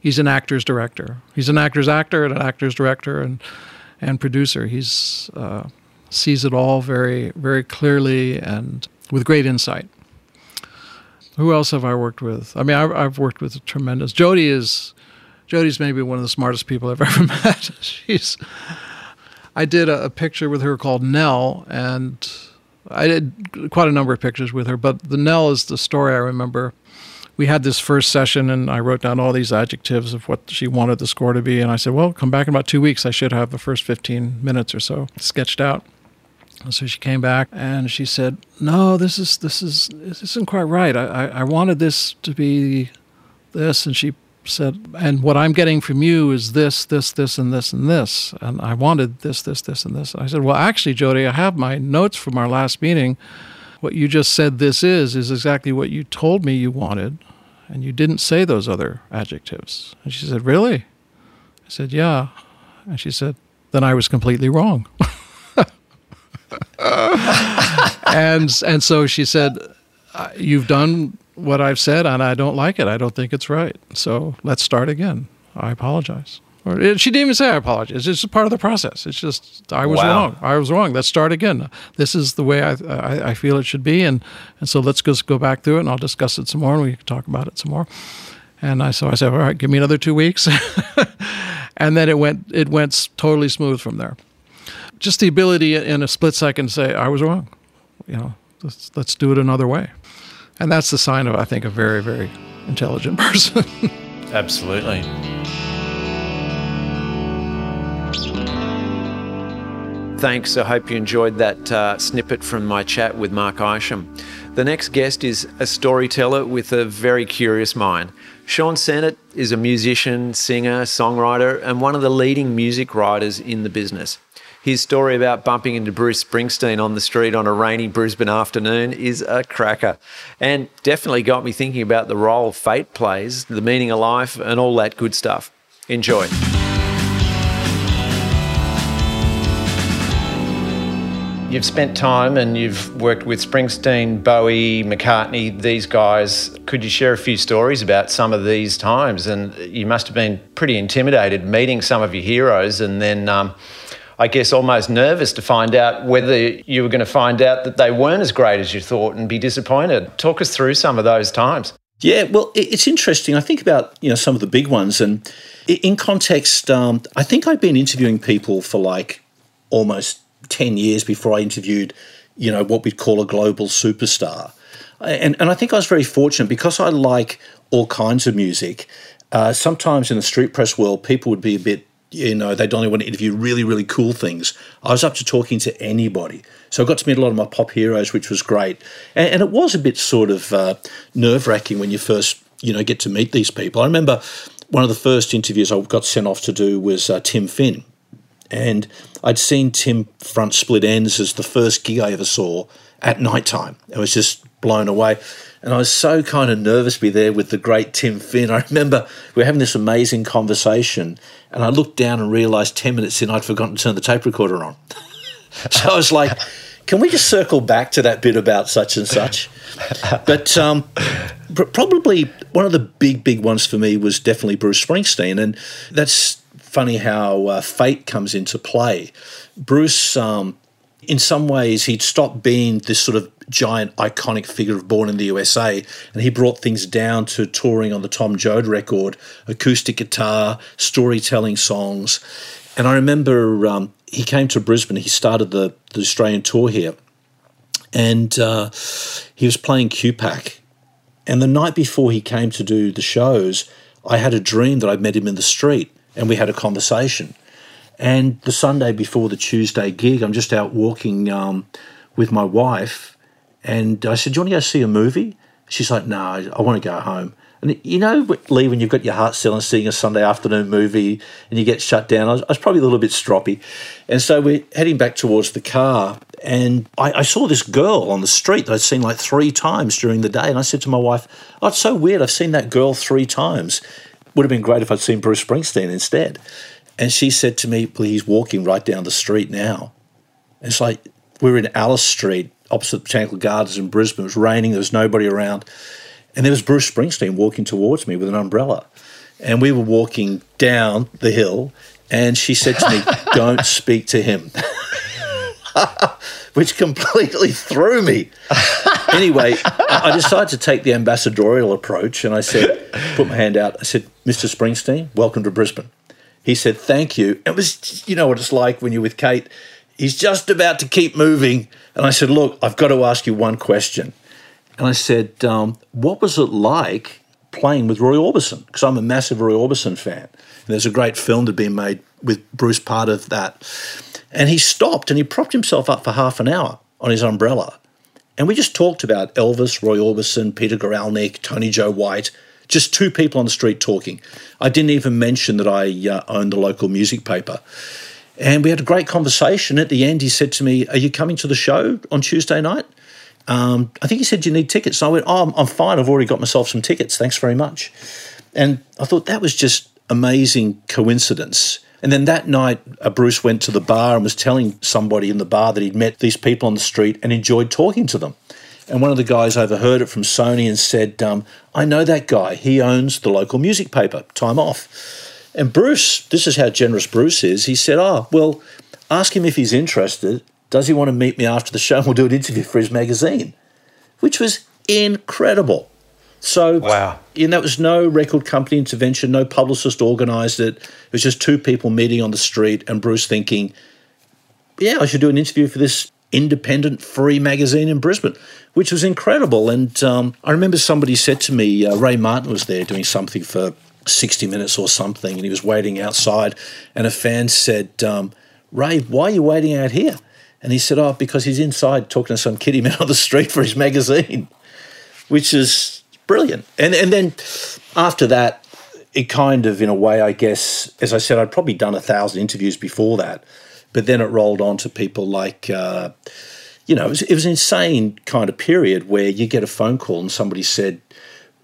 he's an actor's director. He's an actor's actor and an actor's director and and producer. He's uh, sees it all very very clearly and with great insight. Who else have I worked with? I mean, I've, I've worked with tremendous. Jodie is Jodie's maybe one of the smartest people I've ever met. She's. I did a, a picture with her called Nell, and I did quite a number of pictures with her, but the Nell is the story I remember. We had this first session, and I wrote down all these adjectives of what she wanted the score to be. And I said, Well, come back in about two weeks. I should have the first 15 minutes or so sketched out. And so she came back and she said, "No, this is this is this isn't quite right. I, I, I wanted this to be this." And she said, and what I'm getting from you is this, this, this, and this, and this. And I wanted this, this, this, and this. I said, well, actually, Jodie, I have my notes from our last meeting. What you just said this is, is exactly what you told me you wanted. And you didn't say those other adjectives. And she said, really? I said, yeah. And she said, then I was completely wrong. and and so she said, "You've done what I've said, and I don't like it. I don't think it's right. So let's start again. I apologize. Or eh, she didn't even say I apologize. It's just part of the process. It's just I was wow. wrong. I was wrong. Let's start again. This is the way I, I, I feel it should be, and and so let's just go back through it, and I'll discuss it some more, and we can talk about it some more. And I so I said, all right, give me another two weeks, and then it went it went totally smooth from there. Just the ability in a split second to say I was wrong. You know, let's let's do it another way. And that's the sign of, I think, a very, very intelligent person. Absolutely. Thanks. I hope you enjoyed that uh, snippet from my chat with Mark Isham. The next guest is a storyteller with a very curious mind. Sean Sennett is a musician, singer, songwriter, and one of the leading music writers in the business. His story about bumping into Bruce Springsteen on the street on a rainy Brisbane afternoon is a cracker and definitely got me thinking about the role fate plays, the meaning of life, and all that good stuff. Enjoy. You've spent time and you've worked with Springsteen, Bowie, McCartney, these guys. Could you share a few stories about some of these times? And you must have been pretty intimidated meeting some of your heroes and then um, I guess, almost nervous to find out whether you were going to find out that they weren't as great as you thought and be disappointed. Talk us through some of those times. Yeah, well, it's interesting. I think about you know some of the big ones, and in context, um, I think I'd been interviewing people for like almost ten years before I interviewed, you know, what we'd call a global superstar, and and I think I was very fortunate because I like all kinds of music. Uh, sometimes in the street press world, people would be a bit you know, they'd only want to interview really, really cool things. I was up to talking to anybody. So I got to meet a lot of my pop heroes, which was great. And, and it was a bit sort of uh, nerve wracking when you first, you know, get to meet these people. I remember one of the first interviews I got sent off to do was uh, Tim Finn. And I'd seen Tim front Split Enz as the first gig I ever saw at night time. I was just blown away. And I was so kind of nervous to be there with the great Tim Finn. I remember we were having this amazing conversation, and I looked down and realised 10 minutes in I'd forgotten to turn the tape recorder on. so I was like, can we just circle back to that bit about such and such? But um, probably one of the big, big ones for me was definitely Bruce Springsteen. And that's funny how uh, fate comes into play. Bruce, um, in some ways, he'd stopped being this sort of giant iconic figure of Born in the USA, and he brought things down to touring on the Tom Joad record, acoustic guitar, storytelling songs. And I remember um, he came to Brisbane, he started the, the Australian tour here, and uh, he was playing QPAC. And the night before he came to do the shows, I had a dream that I met him in the street and we had a conversation. And the Sunday before the Tuesday gig, I'm just out walking um, with my wife and I said, Do you want to go see a movie? She's like, No, I want to go home. And you know, Lee, when you've got your heart set on seeing a Sunday afternoon movie and you get shut down, I was, I was, probably a little bit stroppy. And so we're heading back towards the car. And I, I, saw this girl on the street that I'd seen like three times during the day. And I said to my wife, Oh, it's so weird. I've seen that girl three times. Would have been great if I'd seen Bruce Springsteen instead. And she said to me, Well, he's walking right down the street now. And it's like we're in Alice Street opposite Botanical Gardens in Brisbane. It was raining, there was nobody around. And there was Bruce Springsteen walking towards me with an umbrella. And we were walking down the hill, and she said to me, Don't speak to him. Which completely threw me. anyway, I decided to take the ambassadorial approach and I said, put my hand out. I said, Mr. Springsteen, welcome to Brisbane. He said, Thank you. It was, you know what it's like when you're with Kate. He's just about to keep moving. And I said, Look, I've got to ask you one question. And I said, um, What was it like playing with Roy Orbison? Because I'm a massive Roy Orbison fan. And there's a great film to be made with Bruce part of that. And he stopped and he propped himself up for half an hour on his umbrella. And we just talked about Elvis, Roy Orbison, Peter Guralnick, Tony Joe White, just two people on the street talking. I didn't even mention that I uh, owned the local music paper. And we had a great conversation. At the end, he said to me, Are you coming to the show on Tuesday night? Um, I think he said, You need tickets. And I went, Oh, I'm, fine. I've already got myself some tickets. Thanks very much. And I thought that was just amazing coincidence. And then that night, uh, Bruce went to the bar and was telling somebody in the bar that he'd met these people on the street and enjoyed talking to them. And one of the guys overheard it from Sony and said, um, I know that guy. He owns the local music paper, Time Off. And Bruce, this is how generous Bruce is. He said, Oh, well, ask him if he's interested. Does he want to meet me after the show? We'll do an interview for his magazine, which was incredible. So, wow. And that was no record company intervention, no publicist organised it. It was just two people meeting on the street and Bruce thinking, yeah, I should do an interview for this independent free magazine in Brisbane, which was incredible. And um, I remember somebody said to me, uh, Ray Martin was there doing something for 60 minutes or something, and he was waiting outside. And a fan said, um, Ray, why are you waiting out here? And he said, Oh, because he's inside talking to some kitty man on the street for his magazine, which is brilliant. And, and then after that, it kind of, in a way, I guess, as I said, I'd probably done a thousand interviews before that, but then it rolled on to people like, uh, you know, it was, it was an insane kind of period where you get a phone call and somebody said,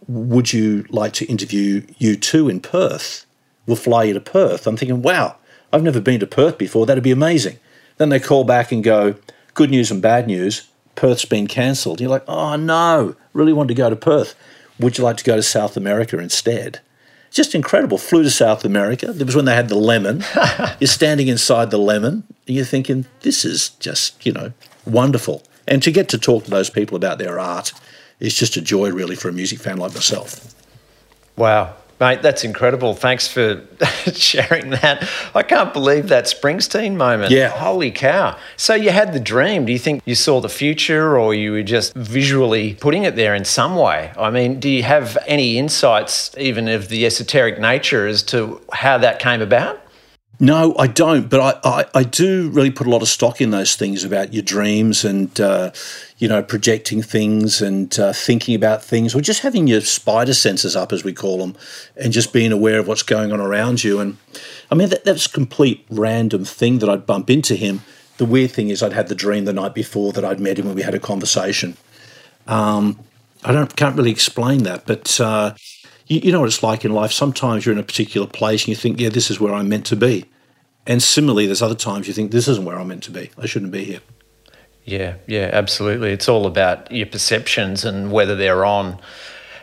would you like to interview U2 in Perth? We'll fly you to Perth. I'm thinking, wow, I've never been to Perth before. That'd be amazing. Then they call back and go, good news and bad news. Perth's been cancelled. You're like, oh no, really want to go to Perth. Would you like to go to South America instead? Just incredible. Flew to South America. It was when they had the lemon. you're standing inside the lemon and you're thinking, this is just, you know, wonderful. And to get to talk to those people about their art is just a joy, really, for a music fan like myself. Wow. Mate, that's incredible. Thanks for sharing that. I can't believe that Springsteen moment. Yeah. Holy cow. So you had the dream. Do you think you saw the future or you were just visually putting it there in some way? I mean, do you have any insights, even of the esoteric nature, as to how that came about? No, I don't. But I, I, I, do really put a lot of stock in those things about your dreams and, uh, you know, projecting things and uh, thinking about things or just having your spider senses up, as we call them, and just being aware of what's going on around you. And I mean, that, that's a complete random thing that I'd bump into him. The weird thing is, I'd had the dream the night before that I'd met him and we had a conversation. Um, I don't can't really explain that, but uh, you, you know what it's like in life. Sometimes you're in a particular place and you think, yeah, this is where I'm meant to be. And similarly, there's other times you think, this isn't where I'm meant to be. I shouldn't be here. Yeah, yeah, absolutely. It's all about your perceptions and whether they're on.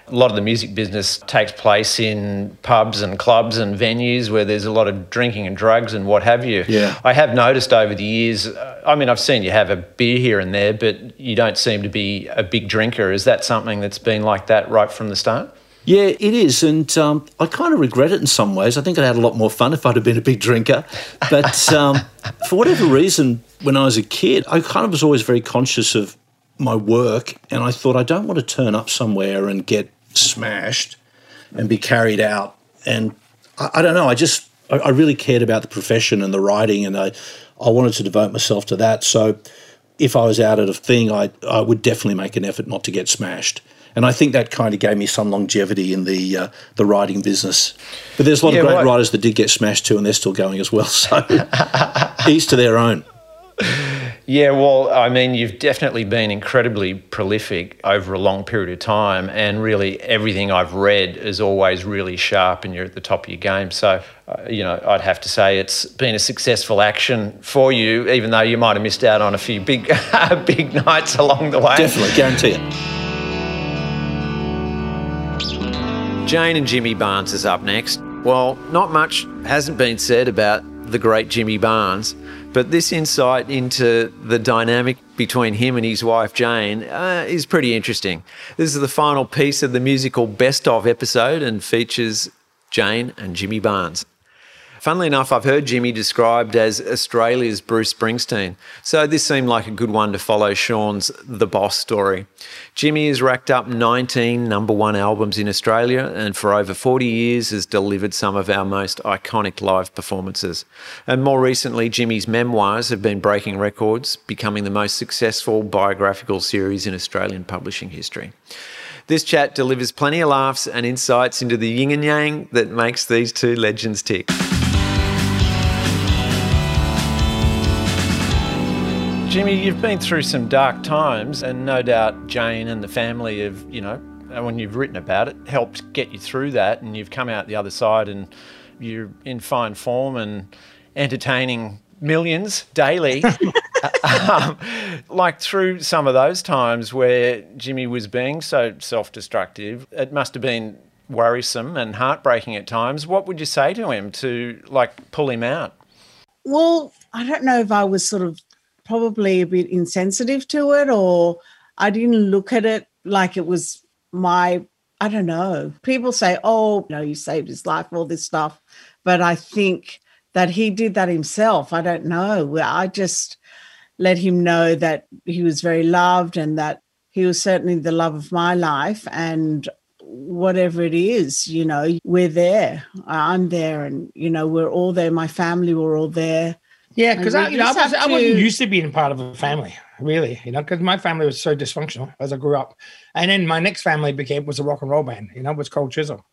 A lot of the music business takes place in pubs and clubs and venues where there's a lot of drinking and drugs and what have you. Yeah. I have noticed over the years, I mean, I've seen you have a beer here and there, but you don't seem to be a big drinker. Is that something that's been like that right from the start? Yeah, it is, and um, I kind of regret it in some ways. I think I'd had a lot more fun if I'd have been a big drinker. But um, for whatever reason, when I was a kid, I kind of was always very conscious of my work, and I thought I don't want to turn up somewhere and get smashed and be carried out. And I, I don't know. I just I, I really cared about the profession and the writing, and I I wanted to devote myself to that. So if I was out at a thing, I I would definitely make an effort not to get smashed and I think that kind of gave me some longevity in the uh, the writing business. But there's a lot yeah, of great writers that did get smashed too, and they're still going as well. So each to their own. Yeah, well, I mean, you've definitely been incredibly prolific over a long period of time, and really everything I've read is always really sharp, and you're at the top of your game. So, uh, you know, I'd have to say it's been a successful action for you, even though you might have missed out on a few big, big nights along the way. Definitely, guarantee it. Jane and Jimmy Barnes is up next. Well, not much hasn't been said about the great Jimmy Barnes. But this insight into the dynamic between him and his wife Jane uh, is pretty interesting. This is the final piece of the musical Best of episode and features Jane and Jimmy Barnes. Funnily enough, I've heard Jimmy described as Australia's Bruce Springsteen, so this seemed like a good one to follow Sean's The Boss story. Jimmy has racked up 19 number one albums in Australia and for over 40 years has delivered some of our most iconic live performances. And more recently, Jimmy's memoirs have been breaking records, becoming the most successful biographical series in Australian publishing history. This chat delivers plenty of laughs and insights into the yin and yang that makes these two legends tick. Jimmy, you've been through some dark times, and no doubt Jane and the family have, you know, when you've written about it, helped get you through that, and you've come out the other side, and you're in fine form and entertaining millions daily. um, like through some of those times where Jimmy was being so self destructive, it must have been worrisome and heartbreaking at times. What would you say to him to like pull him out? Well, I don't know if I was sort of probably a bit insensitive to it or I didn't look at it like it was my I don't know. People say, "Oh, you know, you saved his life, all this stuff," but I think that he did that himself. I don't know. I just let him know that he was very loved and that he was certainly the love of my life and whatever it is, you know, we're there. I'm there and you know, we're all there. My family were all there. Yeah, because I, you know, I, was, I wasn't used to being part of a family, really. You know, because my family was so dysfunctional as I grew up, and then my next family became was a rock and roll band. You know, was Cold Chisel.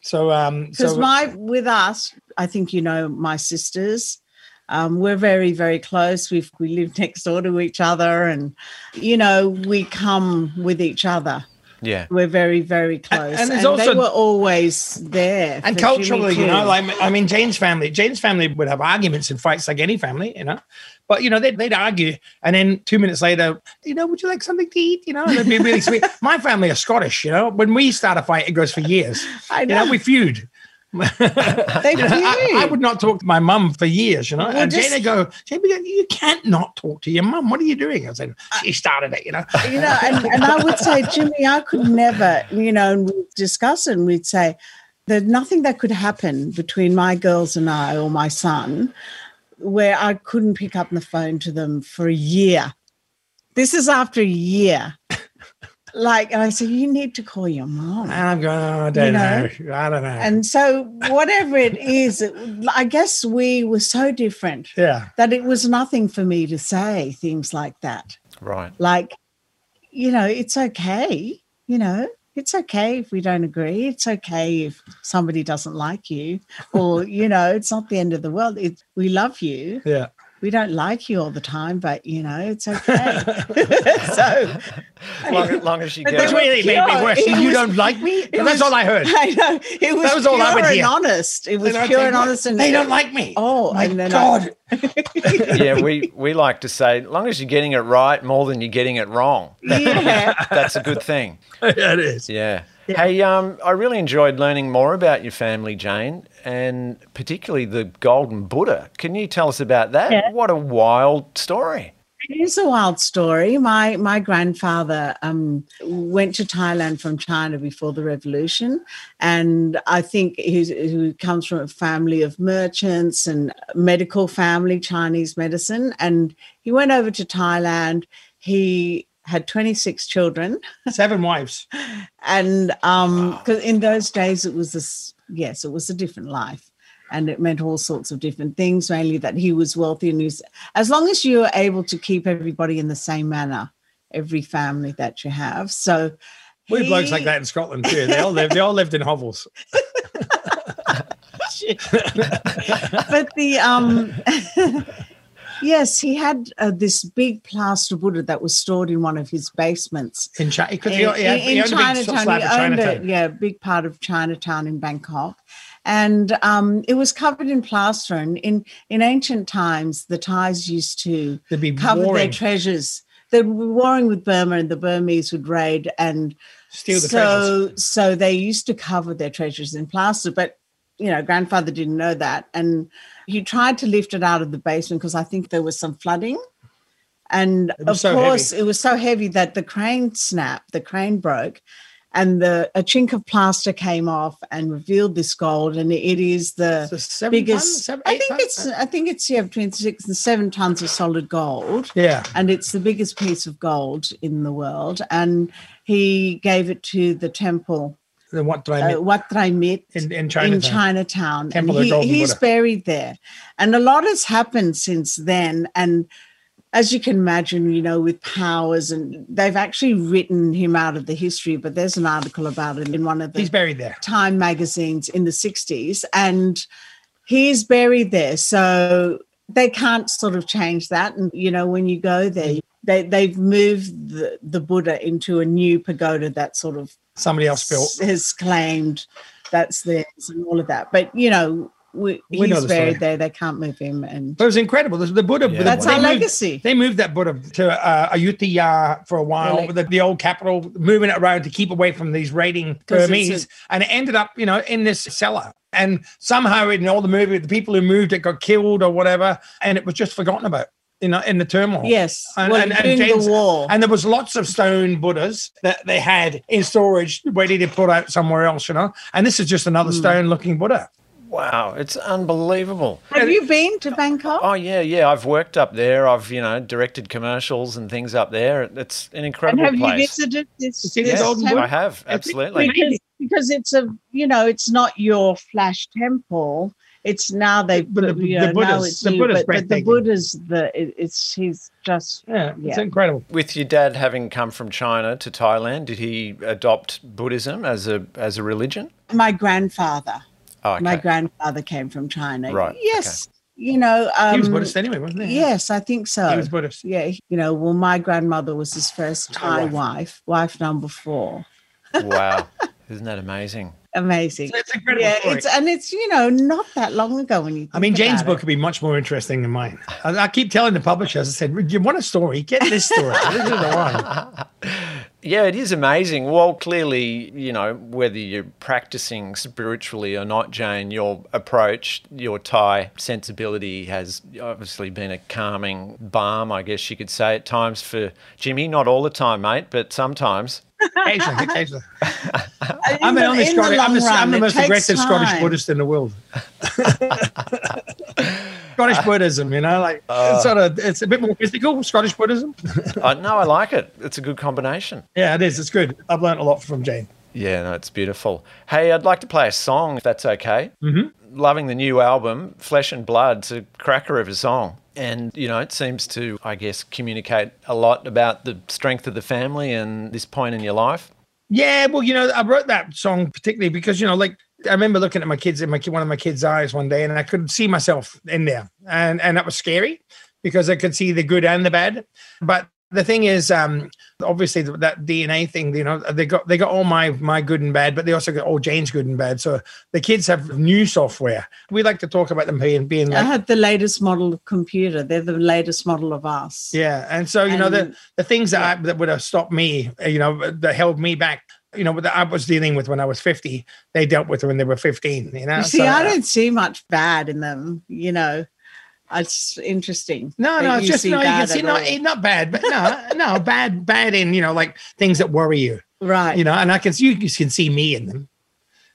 So, um, because so my with us, I think you know my sisters. Um, we're very very close. We we live next door to each other, and you know we come with each other. Yeah. We're very very close, and there's they also- were always there. and culturally, you know, like I mean, Jane's family, Jane's family would have arguments and fights like any family, you know. But you know, they'd, they'd argue, and then two minutes later, you know, would you like something to eat? You know, and they'd be really sweet. My family are Scottish, you know. When we start a fight, it goes for years. I You know, know. we feud. They You know, I, I would not talk to my mum for years, you know. Well, and just- Jane go, Jane go, you can't not talk to your mum. What are you doing? I said, she started it, you know. you know, and, and I would say, Jimmy, I could never, you know, and we'd discuss it and we'd say, there's nothing that could happen between my girls and I or my son where I couldn't pick up the phone to them for a year. This is after a year. Like, and I said, you need to call your mom. And I'm going, oh, I don't You know. know? I don't know. And so, whatever it is, it, I guess we were so different yeah. that it was nothing for me to say things like that. Right. like you know it's okay you know it's okay if we don't agree it's okay if somebody doesn't like you or you know it's not the end of the world it, we love you Yeah. We don't like you all the time but you know it's okay so Long, long as you But get That's they it. really made me worse. You was- don't like me? it That's was- all I heard. i know it was That was all I pure would and hear. honest it was pure and "What? honest and They don't like me. oh My and then God. yeah, we, we like to say, long as you're getting it right more than you're getting it wrong, yeah that's a good thing. yeah, it is. Yeah. Hey, um, I really enjoyed learning more about your family, Jane, and particularly the Golden Buddha. Can you tell us about that? Yeah. What a wild story. It is a wild story. My my grandfather um, went to Thailand from China before the revolution, and I think he comes from a family of merchants and medical family, Chinese medicine. And he went over to Thailand. He had 26 children, Seven wives. and um, 'cause in those days it was this. Yes, it was a different life. And it meant all sorts of different things, mainly that he was wealthy and he was, as long as you are able to keep everybody in the same manner, every family that you have. So We have blokes like that in Scotland too. They all lived. They all lived in hovels. but the um Yes, he had uh, this big plaster Buddha that was stored in one of his basements. In China, In, he, he, had- he in owned Chinatown, he owned Chinatown. it. Yeah, big part of Chinatown in Bangkok, and um, it was covered in plaster. And in in ancient times, the Thais used to cover their treasures. They were warring with Burma, and the Burmese would raid and Steal the so, treasures. So they used to cover their treasures in plaster, but you know, grandfather didn't know that, and he tried to lift it out of the basement because I think there was some flooding. And of so course, heavy. it was so heavy that the crane snapped, the crane broke, and the a chink of plaster came off and revealed this gold. And it is the So biggest. tons, seven, I think tons? it's I think it's yeah between six and seven tons of solid gold yeah. and it's the biggest piece of gold in the world. And he gave it to the temple, Then what did I uh? Wat Trai Mit, in, in in Chinatown. Chinatown. Temple and Golden he's Buddha. buried there. And a lot has happened since then. And as you can imagine, you know, with powers, and they've actually written him out of the history, but there's an article about it in one of the He's buried there. Time magazines in the 60s, and he's buried there. So they can't sort of change that. And, you know, when you go there, they, they've moved the, the Buddha into a new pagoda that sort of Somebody else built. has claimed that's theirs and all of that. But, you know, we, We know he's the buried story. there. They can't move him. And But it was incredible. The, the Buddha. Yeah. that's our moved- legacy. They moved that Buddha to uh, Ayutthaya for a while, Really? the, the old capital, moving it around to keep away from these raiding Burmese, and it ended up, you know, in this cellar. And somehow in all the movie, the people who moved it got killed or whatever, and it was just forgotten about, you know, in the turmoil. Yes. And, well, and, and during James- the war. and there was lots of stone Buddhas that they had in storage ready to put out somewhere else, you know. And this is just another Hmm. stone-looking Buddha. Wow, it's unbelievable. Have you been to Bangkok? Oh yeah, yeah. I've worked up there. I've you know directed commercials and things up there. It's an and incredible have you place. visited this, See the this Golden temple? I have absolutely. because, because it's a you know it's not your flash temple it's now they But the- you the know, now Buddha's- the new, Buddha's but, but the buddha's the it, it's he's just Yeah, it's incredible. With your dad having come from China to Thailand, did he adopt Buddhism as a as a religion? my grandfather Oh, okay. my grandfather came from china Right, yes you know um he was Buddhist anyway, wasn't he? yes i think so He was Buddhist. yeah you know well my grandmother was his first thai wife. wife wife number four wow, isn't that amazing? amazing It's an incredible yeah story. it's and it's you know not that long ago when you I mean, Jane's about book it. could be much more interesting than mine. I, I keep telling the publishers, I said, you want a story? Get this story. this is the one. Yeah, it is amazing. Well, clearly, you know, whether you're practicing spiritually or not, Jane, your approach, your Thai sensibility has obviously been a calming balm, I guess you could say, at times for Jimmy. Not all the time, mate, but sometimes. Occasionally, occasionally. I'm the the- only in the Scottish, I'm the, I'm the most takes aggressive Scottish. Buddhist in the world. Scottish Buddhism, you know, like Uh. it's sort of, it's a bit more physical. Scottish Buddhism. I, no, I like it. It's a good combination. yeah, it is. It's good. I've learned a lot from Jane. Yeah, no, it's beautiful. Hey, I'd like to play a song if that's okay. Mm-hmm. Loving the new album, Flesh and Blood. It's a cracker of a song. And, you know, it seems to, I guess, communicate a lot about the strength of the family and this point in your life. Yeah, well, you know, I wrote that song particularly because you know, like I remember looking at my kids in my one of my kids' eyes one day, and I couldn't see myself in there, and and that was scary because I could see the good and the bad. But the thing is, um, obviously that DNA thing, you know, they got they got all my my good and bad, but they also got all Jane's good and bad. So the kids have new software. We like to talk about them being being I like, had the latest model of computer. They're the latest model of us. Yeah, and so you know the the things that I, that would have stopped me, you know, that held me back, you know, that I was dealing with when I was fifty, they dealt with when they were fifteen. You know, You see, So, I don't see much bad in them. You know, it's interesting. No, no, it's just no. You can see not not bad, but no, no, bad, bad in you know like things that worry you. right. You know, and I can you, you can see me in them.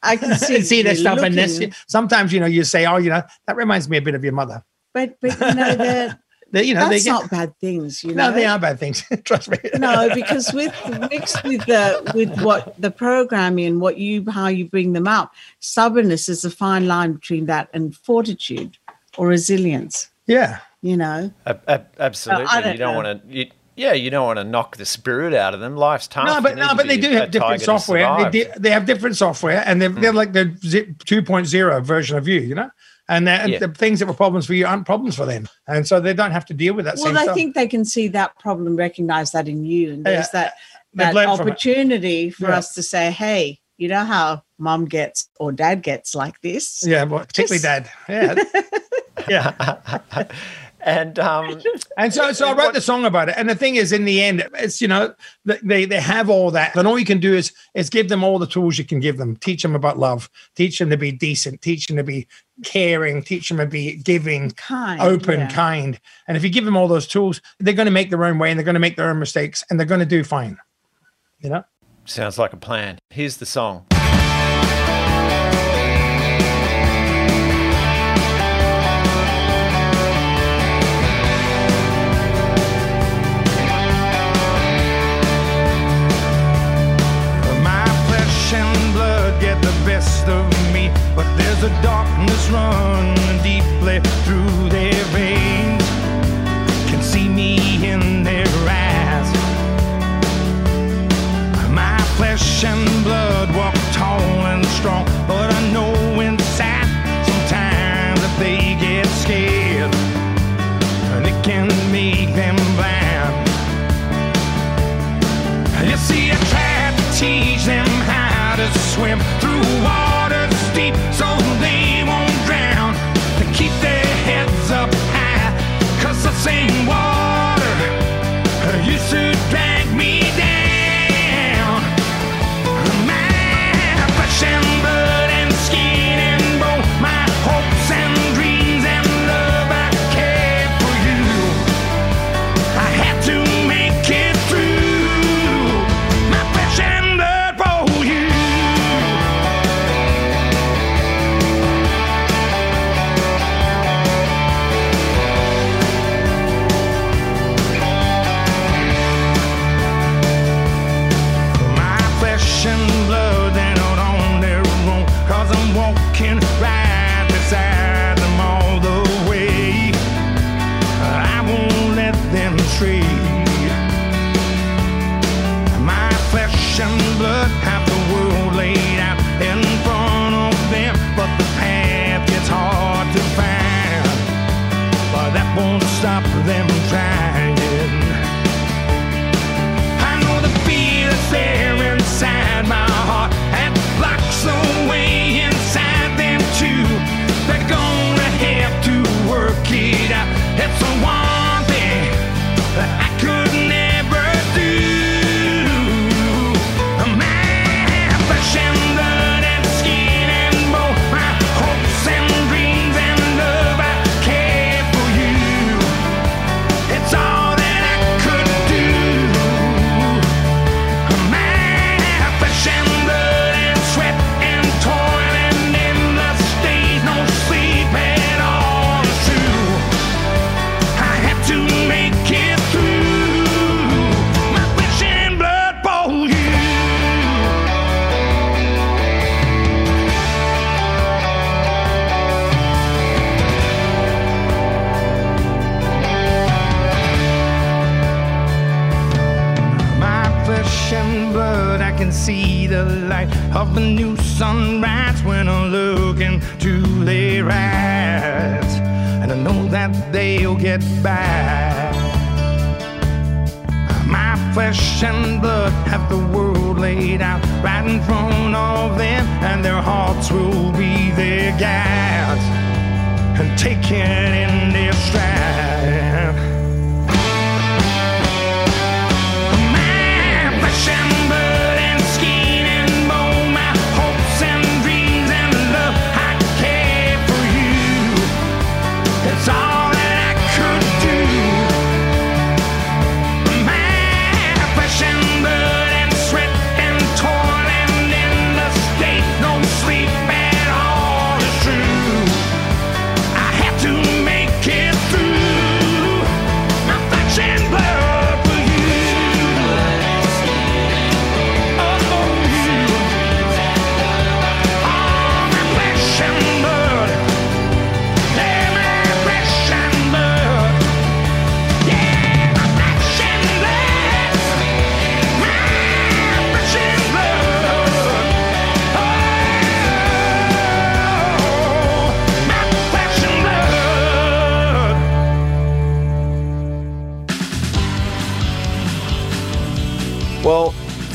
I can see, see that stuff, and this sometimes you know you say, oh, you know, that reminds me a bit of your mother. but but you know that That you know that's they get, not bad things. You know, no, they are bad things. Trust me. no, because with mixed with the with what the programming, what you how you bring them up, stubbornness is a fine line between that and fortitude or resilience. Yeah. You know, Ab- ab- absolutely. don't you don't want to. Yeah, you don't want to knock the spirit out of them. Life's tough. No, but no, but they do have different software. They, di- they have different software, and they're, they're mm. like the zip 2.0 version of you, you know. and, that, and Yeah. the things that were problems for you aren't problems for them, and so they don't have to deal with that. Well, same I stuff. think they can see that problem, recognize that in you, and there's Yeah. that that learned from it. opportunity for Yeah. us to say, "Hey, you know how mom gets or dad gets like this." yeah, well, particularly Just- dad. Yeah, Yeah. and um, And so, so I wrote the song about it. And the thing is, in the end, it's you know they they have all that, and all you can do is is give them all the tools you can give them. Teach them about love. Teach them to be decent. Teach them to be caring. Teach them to be giving, Kind, open, yeah. kind. And if you give them all those tools, they're going to make their own way, and they're going to make their own mistakes, and they're going to do fine. You know. Sounds like a plan. Here's the song. My flesh and blood get the best of me, but there's a darkness running deeply through their veins. Can see me in their flesh and blood walk tall and strong, but I know inside sometimes that they get scared, and it can make them blind. You see, I tried to teach them how to swim through waters and blood, I can see the light of a new sunrise when I'm looking to their eyes. And I know that they'll get by. My flesh and blood have the world laid out right in front of them, and their hearts will be their guides and take it in their stride.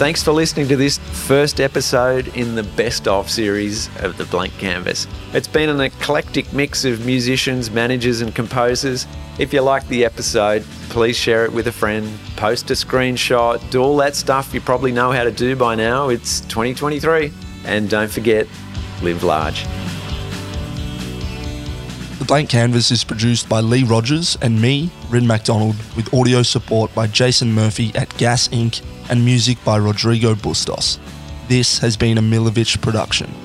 Thanks for listening to this first episode in the best of series of the Blank Canvas. It's been an eclectic mix of musicians, managers, and composers. If you like the episode, please share it with a friend, post a screenshot, do all that stuff you probably know how to do by now. It's 2023. And don't forget, live large. The Blank Canvas is produced by Lee Rogers and me, Rin MacDonald, with audio support by Jason Murphy at Gas Inc. and music by Rodrigo Bustos. This has been a Milovich production.